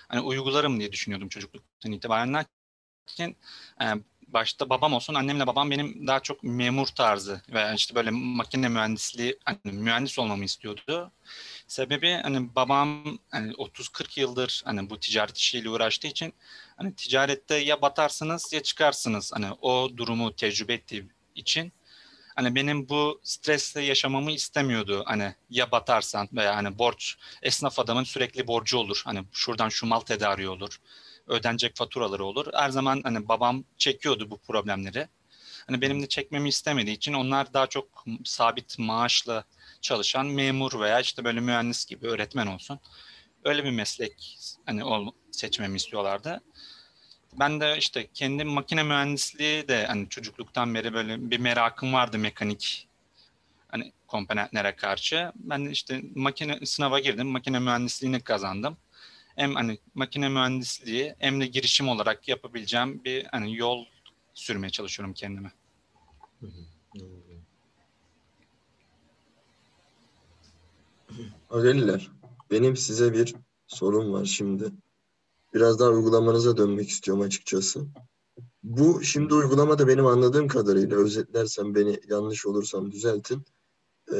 hani uygularım diye düşünüyordum çocukluktan itibaren. Lakin e, başta babam olsun annemle babam benim daha çok memur tarzı ve işte böyle makine mühendisliği hani mühendis olmamı istiyordu. Sebebi hani babam hani 30-40 yıldır hani bu ticaret işiyle uğraştığı için hani ticarette ya batarsınız ya çıkarsınız. Hani o durumu tecrübe ettiği için hani benim bu stresle yaşamamı istemiyordu. Hani ya batarsan veya hani borç esnaf adamın sürekli borcu olur. Hani şuradan şu mal tedariği olur. Ödenecek faturaları olur. Her zaman hani babam çekiyordu bu problemleri. Hani benim de çekmemi istemediği için onlar daha çok sabit maaşla çalışan memur veya işte böyle mühendis gibi öğretmen olsun. Öyle bir meslek hani ol, seçmemi istiyorlardı. Ben de işte kendi makine mühendisliği de hani çocukluktan beri böyle bir merakım vardı mekanik hani komponentlere karşı. Ben işte makine sınava girdim. Makine mühendisliğini kazandım. Hem hani makine mühendisliği hem de girişim olarak yapabileceğim bir hani yol sürmeye çalışıyorum kendime. Agaliler, benim size bir sorum var şimdi. Biraz daha uygulamanıza dönmek istiyorum açıkçası. Bu şimdi uygulamada benim anladığım kadarıyla özetlersem beni yanlış olursam düzeltin. Ee,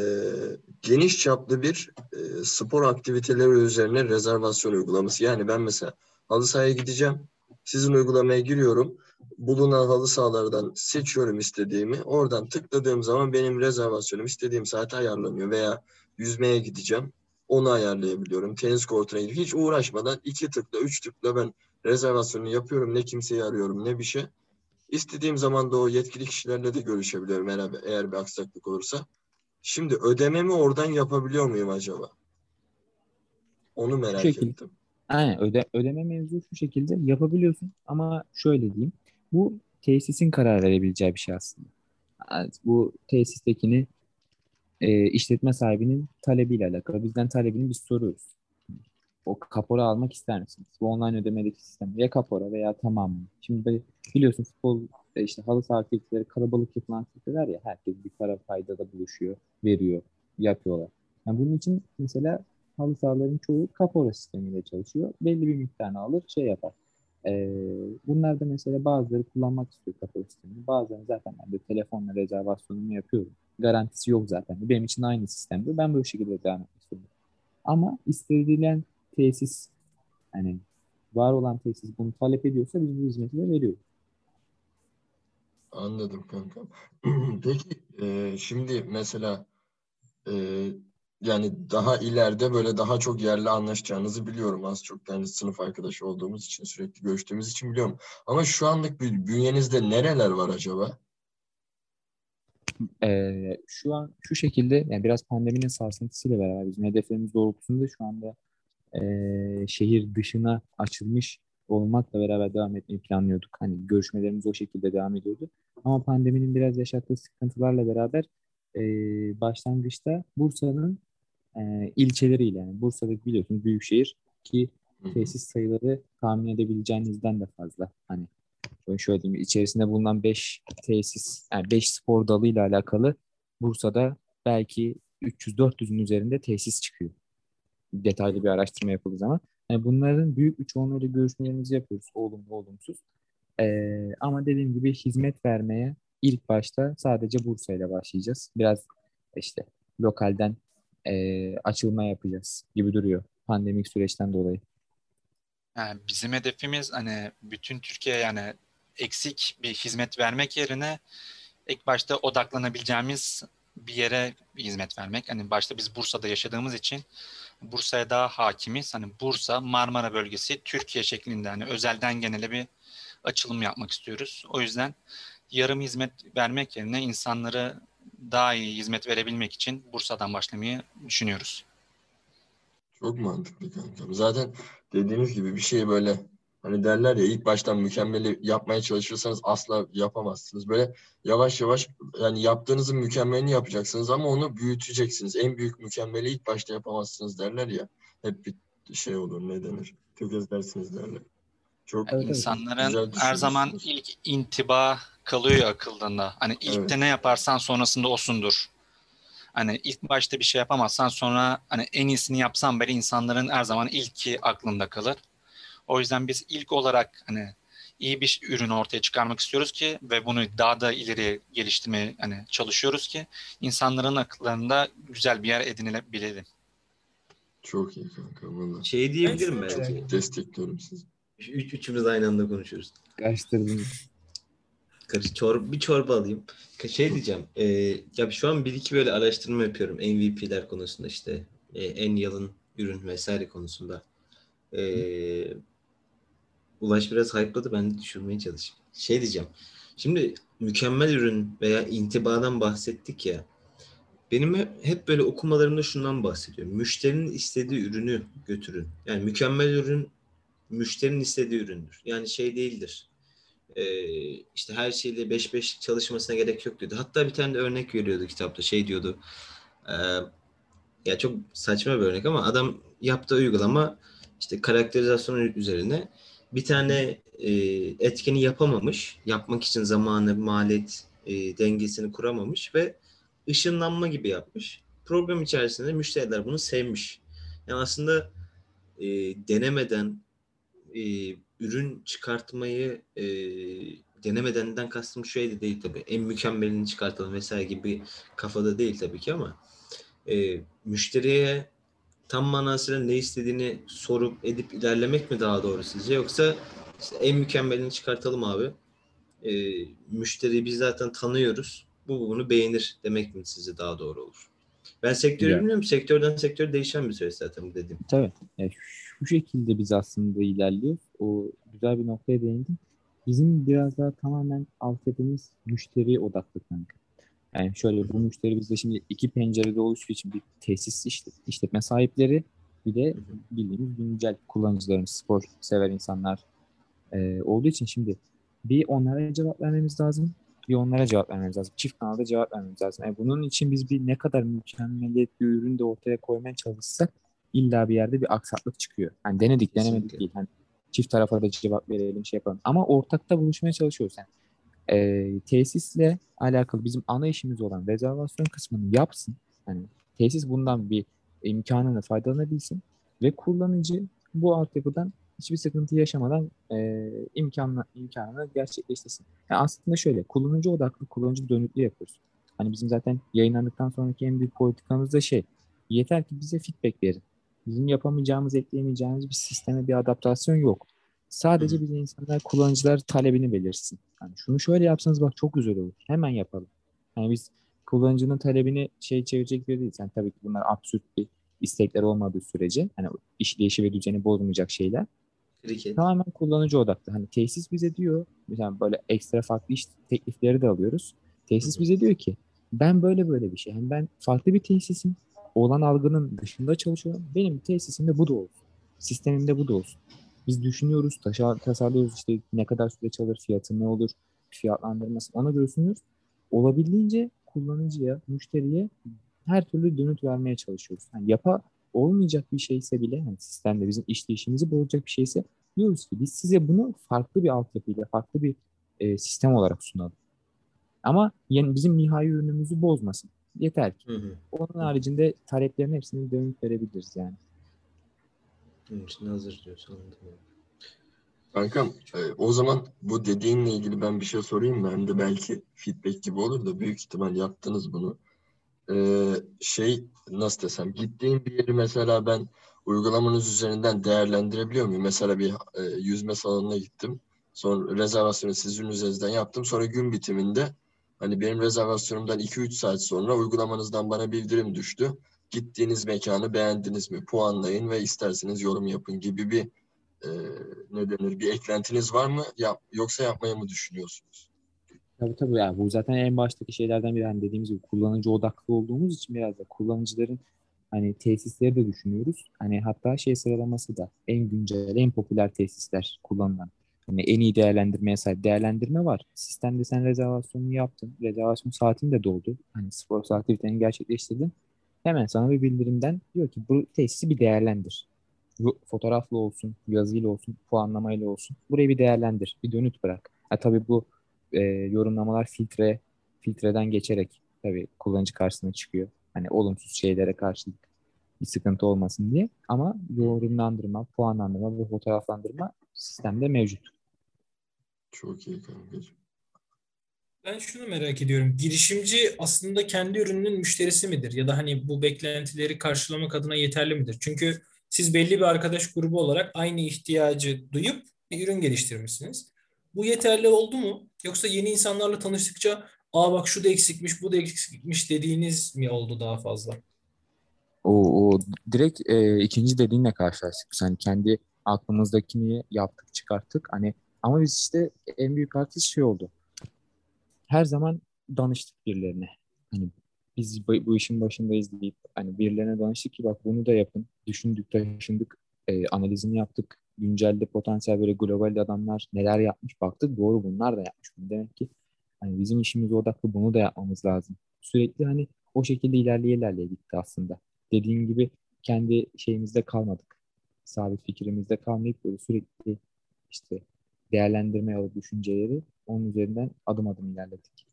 geniş çaplı bir e, spor aktiviteleri üzerine rezervasyon uygulaması. Yani ben mesela halı sahaya gideceğim. Sizin uygulamaya giriyorum. Bulunan halı sahalardan seçiyorum istediğimi. Oradan tıkladığım zaman benim rezervasyonum istediğim saate ayarlanıyor. Veya yüzmeye gideceğim. Onu ayarlayabiliyorum. Tenis kortuna gidip hiç uğraşmadan iki tıkla, üç tıkla ben rezervasyonu yapıyorum. Ne kimseyi arıyorum ne bir şey. İstediğim zaman da o yetkili kişilerle de görüşebiliyorum eğer, eğer bir aksaklık olursa. Şimdi ödememi oradan yapabiliyor muyum acaba? Onu merak şekilde. ettim. Aynen öde, ödeme mevzu şu şekilde yapabiliyorsun ama şöyle diyeyim. Bu tesisin karar verebileceği bir şey aslında. Yani Bu tesistekini e, işletme sahibinin talebiyle alakalı. Bizden talebini biz soruyoruz. O kapora almak ister misiniz? Bu online ödemedeki sistem ya kapora veya tamamı. Şimdi biliyorsun futbol işte halı saha aktiviteleri kalabalık yapılan aktiviteler ya herkes bir para faydada buluşuyor, veriyor, yapıyorlar. Yani bunun için mesela halı sahaların çoğu kapora sistemiyle çalışıyor. Belli bir miktarını alır, şey yapar. Ee, bunlar da mesela bazıları kullanmak istiyor kapora sistemini. Bazıları zaten ben de telefonla rezervasyonumu yapıyorum. Garantisi yok zaten. Benim için aynı sistemde. Ben böyle şekilde devam etmek istiyorum. Ama istenilen tesis hani var olan tesis bunu talep ediyorsa biz bu hizmeti de veriyoruz. Anladım kanka. Peki e, şimdi mesela e, yani daha ileride böyle daha çok yerle anlaşacağınızı biliyorum. Az çok yani sınıf arkadaşı olduğumuz için sürekli görüştüğümüz için biliyorum. Ama şu anlık bir bünyenizde nereler var acaba? Ee, şu an şu şekilde yani biraz pandeminin sarsıntısıyla beraber bizim hedeflerimiz doğrultusunda şu anda e, şehir dışına açılmış olmakla beraber devam etmeyi planlıyorduk. Hani görüşmelerimiz o şekilde devam ediyordu. Ama pandeminin biraz yaşattığı sıkıntılarla beraber e, başlangıçta Bursa'nın e, ilçeleriyle yani Bursa'da biliyorsunuz büyük şehir ki tesis sayıları tahmin edebileceğinizden de fazla. Hani şöyle diyeyim içerisinde bulunan 5 tesis yani 5 spor dalıyla alakalı Bursa'da belki 300-400'ün üzerinde tesis çıkıyor. Detaylı bir araştırma yapıldığı zaman. Yani bunların büyük bir çoğunluğuyla görüşmelerimizi yapıyoruz. Olumlu, olumsuz. Ee, ama dediğim gibi hizmet vermeye ilk başta sadece Bursa ile başlayacağız. Biraz işte lokalden e, açılma yapacağız gibi duruyor pandemik süreçten dolayı. Yani bizim hedefimiz hani bütün Türkiye yani eksik bir hizmet vermek yerine ilk başta odaklanabileceğimiz bir yere hizmet vermek. Hani başta biz Bursa'da yaşadığımız için Bursa'ya daha hakimiz. Hani Bursa, Marmara bölgesi Türkiye şeklinde hani özelden genele bir açılım yapmak istiyoruz. O yüzden yarım hizmet vermek yerine insanlara daha iyi hizmet verebilmek için Bursa'dan başlamayı düşünüyoruz. Çok mantıklı kankam. Zaten dediğiniz gibi bir şey böyle hani derler ya ilk baştan mükemmeli yapmaya çalışırsanız asla yapamazsınız. Böyle yavaş yavaş yani yaptığınızın mükemmelini yapacaksınız ama onu büyüteceksiniz. En büyük mükemmeli ilk başta yapamazsınız derler ya. Hep bir şey olur ne denir? Tökezlersiniz derler. Çok Evet. İnsanların her zaman ilk intiba kalıyor akıllında. Hani ilk Evet. de ne yaparsan sonrasında osundur. Hani ilk başta bir şey yapamazsan sonra hani en iyisini yapsan bile insanların her zaman ilki aklında kalır. O yüzden biz ilk olarak hani iyi bir ürün ortaya çıkarmak istiyoruz ki ve bunu daha da ileri geliştirmeye hani çalışıyoruz ki insanların akıllarında güzel bir yer edinilebilelim. Çok iyi kanka valla. Şey diyebilirim Evet. belki. Destekliyorum sizi. Üç, üçümüz aynı anda konuşuyoruz. Karıştırdım. Karış, çor bir çorba alayım. Şey diyeceğim. E, ya şu an bir iki böyle araştırma yapıyorum. MVP'ler konusunda işte. e, en yalın ürün vesaire konusunda. E, Ulaş biraz hype'ladı. Ben de düşürmeye çalışayım. Şey diyeceğim. Şimdi mükemmel ürün veya intibadan bahsettik ya. Benim hep, böyle okumalarımda şundan bahsediyorum. Müşterinin istediği ürünü götürün. Yani mükemmel ürün müşterinin istediği üründür. Yani şey değildir. Ee, işte her şeyle 5-5 çalışmasına gerek yok diyordu. Hatta bir tane de örnek veriyordu kitapta. Şey diyordu. e, ya çok saçma bir örnek ama adam yaptığı uygulama işte karakterizasyon üzerine bir tane e, etkeni yapamamış. Yapmak için zamanı, maliyet e, dengesini kuramamış ve ışınlanma gibi yapmış. Program içerisinde müşteriler bunu sevmiş. Yani aslında e, denemeden e, ürün çıkartmayı e, denemedenden kastım şey de değil tabii. En mükemmelini çıkartalım vesaire gibi kafada değil tabii ki ama e, müşteriye tam manasıyla ne istediğini sorup edip ilerlemek mi daha doğru sizce yoksa işte en mükemmelini çıkartalım abi. E, müşteriyi biz zaten tanıyoruz. Bu bunu beğenir demek mi sizce daha doğru olur? Ben sektörü Ya. bilmiyorum. Sektörden sektöre değişen bir süreç zaten bu dediğim. Tabii. Yani şu şekilde biz aslında ilerliyoruz. O güzel bir noktaya değindim. Bizim biraz daha tamamen altyapımız müşteri odaklı kanka. Yani şöyle bu müşteri bizde şimdi iki pencerede oluştuğu için bir tesis işlet- işletme sahipleri bir de bildiğimiz güncel kullanıcılarımız, spor sever insanlar e, olduğu için şimdi bir onlara cevap vermemiz lazım. Bir onlara cevap vermemiz lazım. Çift kanalda cevap vermemiz lazım. Yani bunun için biz bir ne kadar mükemmeliyetli ürün de ortaya koymaya çalışsak illa bir yerde bir aksaklık çıkıyor. Hani denedik denemedik Kesinlikle. değil. Hani çift tarafa da cevap verelim şey yapalım. Ama ortakta buluşmaya çalışıyoruz. Yani, e, tesisle alakalı bizim ana işimiz olan rezervasyon kısmını yapsın. Hani tesis bundan bir imkanını faydalanabilsin ve kullanıcı bu altyapıdan hiçbir sıkıntı yaşamadan e, imkanla, imkanını gerçekleştirsin. Yani aslında şöyle kullanıcı odaklı, kullanıcı dönüklü yapıyoruz. Hani bizim zaten yayınlandıktan sonraki en büyük politikamız da şey, yeter ki bize feedback verin. Bizim yapamayacağımız, ekleyemeyeceğimiz bir sisteme bir adaptasyon yok. Sadece bize insanlar, kullanıcılar talebini belirsin. Yani şunu şöyle yapsanız bak çok güzel olur. Hemen yapalım. Yani biz kullanıcının talebini şey çevirecek bir değiliz. Yani tabii ki bunlar absürt bir istekler olmadığı sürece hani işleyişi ve düzeni bozmayacak şeyler. Kriket. Tamamen kullanıcı odaklı. Hani tesis bize diyor, mesela böyle ekstra farklı iş teklifleri de alıyoruz. Tesis Hı hı. bize diyor ki ben böyle böyle bir şey. Yani ben farklı bir tesisim. Olan algının dışında çalışıyorum. Benim tesisimde bu da olsun. Sistemimde bu da olsun. Biz düşünüyoruz, taşa, tasarlıyoruz işte ne kadar süre çalır, fiyatı ne olur, fiyatlandırması ona göre sunuyoruz. Olabildiğince kullanıcıya, müşteriye her türlü dönüt vermeye çalışıyoruz. Yani yapa olmayacak bir şeyse bile hani sistemde bizim işleyişimizi bozacak bir şeyse diyoruz ki biz size bunu farklı bir altyapıyla, farklı bir e, sistem olarak sunalım. Ama yani bizim nihai ürünümüzü bozmasın. Yeter ki. Hı hı. Onun haricinde taleplerin hepsini dönüp verebiliriz yani. Bunun için hazır diyorsun. Anladım. Kankam, e, o zaman bu dediğinle ilgili ben bir şey sorayım? Hem de belki feedback gibi olur da büyük ihtimal yaptınız bunu. E, şey nasıl desem, gittiğim bir yeri mesela ben uygulamanız üzerinden değerlendirebiliyor muyum? Mesela bir e, yüzme salonuna gittim. Sonra rezervasyonu sizin üzerinizden yaptım. Sonra gün bitiminde hani benim rezervasyonumdan 2-3 saat sonra uygulamanızdan bana bildirim düştü. Gittiğiniz mekanı beğendiniz mi? Puanlayın ve isterseniz yorum yapın gibi bir e, ne denir bir eklentiniz var mı? Yap, yoksa yapmayı mı düşünüyorsunuz? Tabii tabii yani bu zaten en baştaki şeylerden biri. Hani dediğimiz gibi kullanıcı odaklı olduğumuz için biraz da kullanıcıların hani tesisleri de düşünüyoruz. Hani hatta şey sıralaması da en güncel, en popüler tesisler kullanılan. Hani en iyi değerlendirmeye sahip değerlendirme var. Sistemde sen rezervasyonunu yaptın. Rezervasyon saatin de doldu. Hani spor aktiviteni gerçekleştirdin. Hemen sana bir bildirimden diyor ki bu tesisi bir değerlendir. Bu fotoğraflı olsun, yazıyla olsun, puanlamayla olsun. Burayı bir değerlendir. Bir dönüt bırak. Ha, tabii bu e, yorumlamalar filtre filtreden geçerek tabii kullanıcı karşısına çıkıyor. Hani olumsuz şeylere karşılık bir sıkıntı olmasın diye. Ama yorumlandırma, puanlandırma ve fotoğraflandırma sistemde mevcut. Çok iyi kankacığım. Ben şunu merak ediyorum. Girişimci aslında kendi ürününün müşterisi midir? Ya da hani bu beklentileri karşılamak adına yeterli midir? Çünkü siz belli bir arkadaş grubu olarak aynı ihtiyacı duyup bir ürün geliştirmişsiniz. Bu yeterli oldu mu? Yoksa yeni insanlarla tanıştıkça aa bak şu da eksikmiş, bu da eksikmiş dediğiniz mi oldu daha fazla? O, o direkt e, ikinci dediğinle karşılaştık. Biz hani kendi aklımızdakini yaptık, çıkarttık. Hani ama biz işte en büyük artış şey oldu. Her zaman danıştık birilerine. Hani biz bu, işin başındayız deyip hani birilerine danıştık ki bak bunu da yapın. Düşündük, taşındık, e, analizini yaptık. Güncelde potansiyel böyle global adamlar neler yapmış baktık. Doğru bunlar da yapmış. Demek ki hani bizim işimize odaklı bunu da yapmamız lazım. Sürekli hani o şekilde ilerleye ilerleye gitti aslında. Dediğim gibi kendi şeyimizde kalmadık. Sabit fikrimizde kalmayıp böyle sürekli işte değerlendirme yolu düşünceleri onun üzerinden adım adım ilerledik.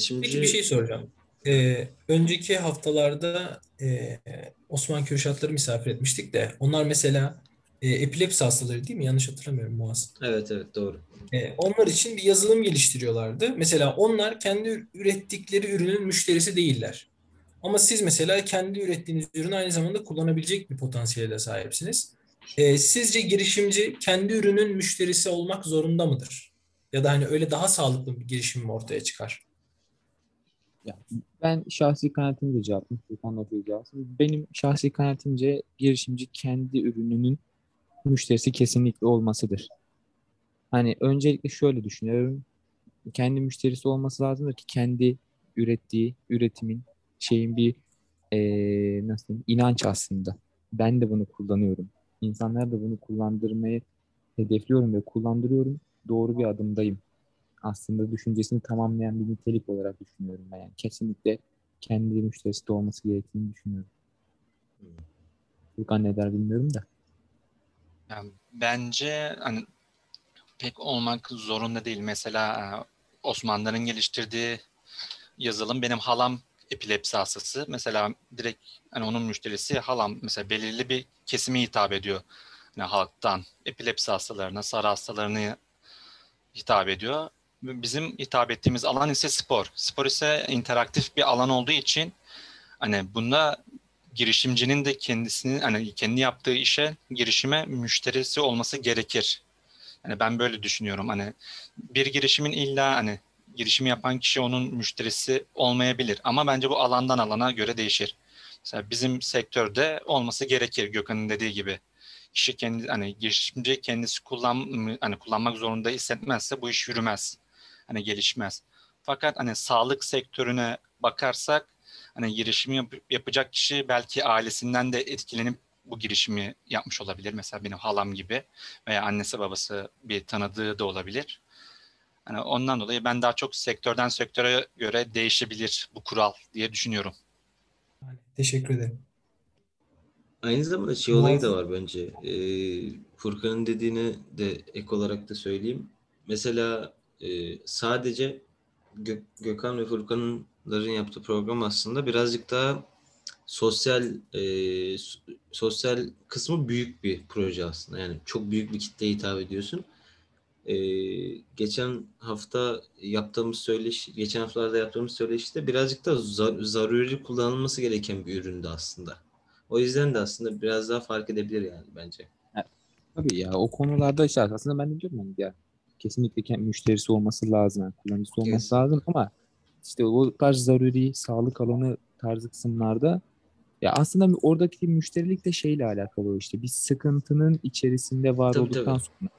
Şimdi Peki bir şey soracağım. Ee, önceki haftalarda e, Osman Kürşatları misafir etmiştik de onlar mesela e, epilepsi hastaları değil mi? Yanlış hatırlamıyorum Muaz. Evet evet doğru. E, onlar için bir yazılım geliştiriyorlardı. Mesela onlar kendi ürettikleri ürünün müşterisi değiller. Ama siz mesela kendi ürettiğiniz ürünü aynı zamanda kullanabilecek bir potansiyele sahipsiniz. E, sizce girişimci kendi ürünün müşterisi olmak zorunda mıdır? Ya da hani öyle daha sağlıklı bir girişim mi ortaya çıkar? Ya, ben şahsi kanaatimce cevaplayayım. Furkan da. Benim şahsi kanaatimce girişimci kendi ürününün müşterisi kesinlikle olmasıdır. Hani öncelikle şöyle düşünüyorum. Kendi müşterisi olması lazımdır ki kendi ürettiği üretimin şeyin bir ee, nasıl inanç aslında. Ben de bunu kullanıyorum. İnsanlar da bunu kullandırmayı hedefliyorum ve kullandırıyorum. Doğru bir adımdayım. Aslında düşüncesini tamamlayan bir nitelik olarak düşünüyorum ben. Yani kesinlikle kendi müşterisi de olması gerektiğini düşünüyorum. Furkan ne der bilmiyorum da. Yani bence hani pek olmak zorunda değil. Mesela e, Osmanlıların geliştirdiği yazılım benim halam epilepsi hastası. Mesela direkt hani onun müşterisi halam mesela belirli bir kesime hitap ediyor. Yani halktan epilepsi hastalarına, sarı hastalarına hitap ediyor. Bizim hitap ettiğimiz alan ise spor. Spor ise interaktif bir alan olduğu için hani bunda girişimcinin de kendisinin hani kendi yaptığı işe girişime müşterisi olması gerekir. Yani ben böyle düşünüyorum. Hani bir girişimin illa hani girişimi yapan kişi onun müşterisi olmayabilir ama bence bu alandan alana göre değişir. Mesela bizim sektörde olması gerekir Gökhan'ın dediği gibi. Kişi kendi hani girişimci kendisi kullan hani kullanmak zorunda hissetmezse bu iş yürümez. Hani gelişmez. Fakat hani sağlık sektörüne bakarsak hani girişimi yap- yapacak kişi belki ailesinden de etkilenip bu girişimi yapmış olabilir. Mesela benim halam gibi veya annesi babası bir tanıdığı da olabilir. Hani ondan dolayı ben daha çok sektörden sektöre göre değişebilir bu kural diye düşünüyorum. Yani teşekkür ederim. Aynı zamanda şey olayı da var bence. Ee, Furkan'ın dediğine de ek olarak da söyleyeyim. Mesela e, sadece Gö- Gökhan ve Furkan'ın Ların yaptığı program aslında birazcık daha sosyal e, sosyal kısmı büyük bir proje aslında. Yani çok büyük bir kitleye hitap ediyorsun. E, geçen hafta yaptığımız söyleşi, geçen haftalarda yaptığımız söyleşide birazcık da zar- zaruri kullanılması gereken bir üründü aslında. O yüzden de aslında biraz daha fark edebilir yani bence. Tabii ya o konularda işte aslında ben de diyorum hani ya kesinlikle müşterisi olması lazım, yani kullanıcısı olması Kesin. lazım ama işte o tarz zaruri sağlık alanı tarzı kısımlarda ya aslında oradaki müşterilik de şeyle alakalı işte bir sıkıntının içerisinde var Tabii, olduktan tabii. sonra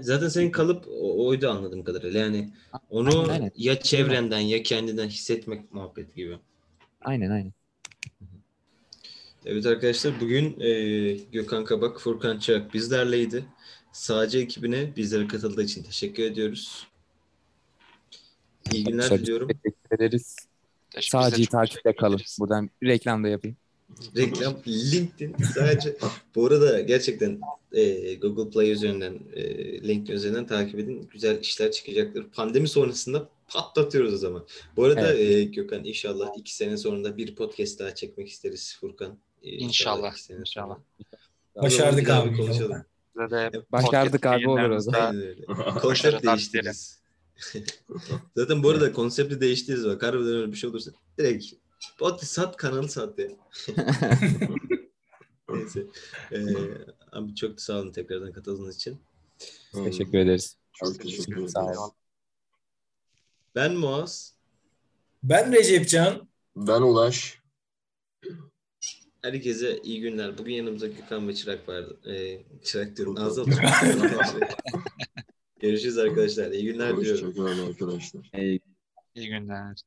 Zaten senin kalıp oydu anladığım kadarıyla. Yani onu Aynen, aynen. ya çevrenden ya kendinden hissetmek muhabbeti gibi. aynen aynen. Evet arkadaşlar bugün e, Gökhan Kabak, Furkan Çak bizlerleydi. Sağcı ekibine bizlere katıldığı için teşekkür ediyoruz. İyi günler diliyorum. Teşekkür ederiz. Sadece çok takipte kalın. Buradan bir reklam da yapayım. Reklam LinkedIn sadece. Bu arada gerçekten e, Google Play üzerinden, e, LinkedIn üzerinden takip edin. Güzel işler çıkacaktır. Pandemi sonrasında patlatıyoruz o zaman. Bu arada e, Gökhan inşallah iki sene sonra bir podcast daha çekmek isteriz Furkan. E, İnşallah, inşallah. sonra. Başardık abi. konuşalım. Başardık abi, olur o zaman. Konsept değiştiririz. Zaten bu arada konsepti değiştiririz bak. Harbiden öyle bir şey olursa direkt Bot sat kanalı sat ya. Neyse. Ee, abi çok sağ olun tekrardan katıldığınız için. Teşekkür ederiz. Çok teşekkür ederim. Sağ olun. Ben Muaz. Ben Recepcan. Ben Ulaş. Herkese iyi günler. Bugün yanımızda Gökhan ve Çırak vardı. Ee, Çırak diyorum. Nazlı Görüşürüz arkadaşlar. İyi günler diliyorum. Hoşçakalın arkadaşlar. Ee, iyi günler.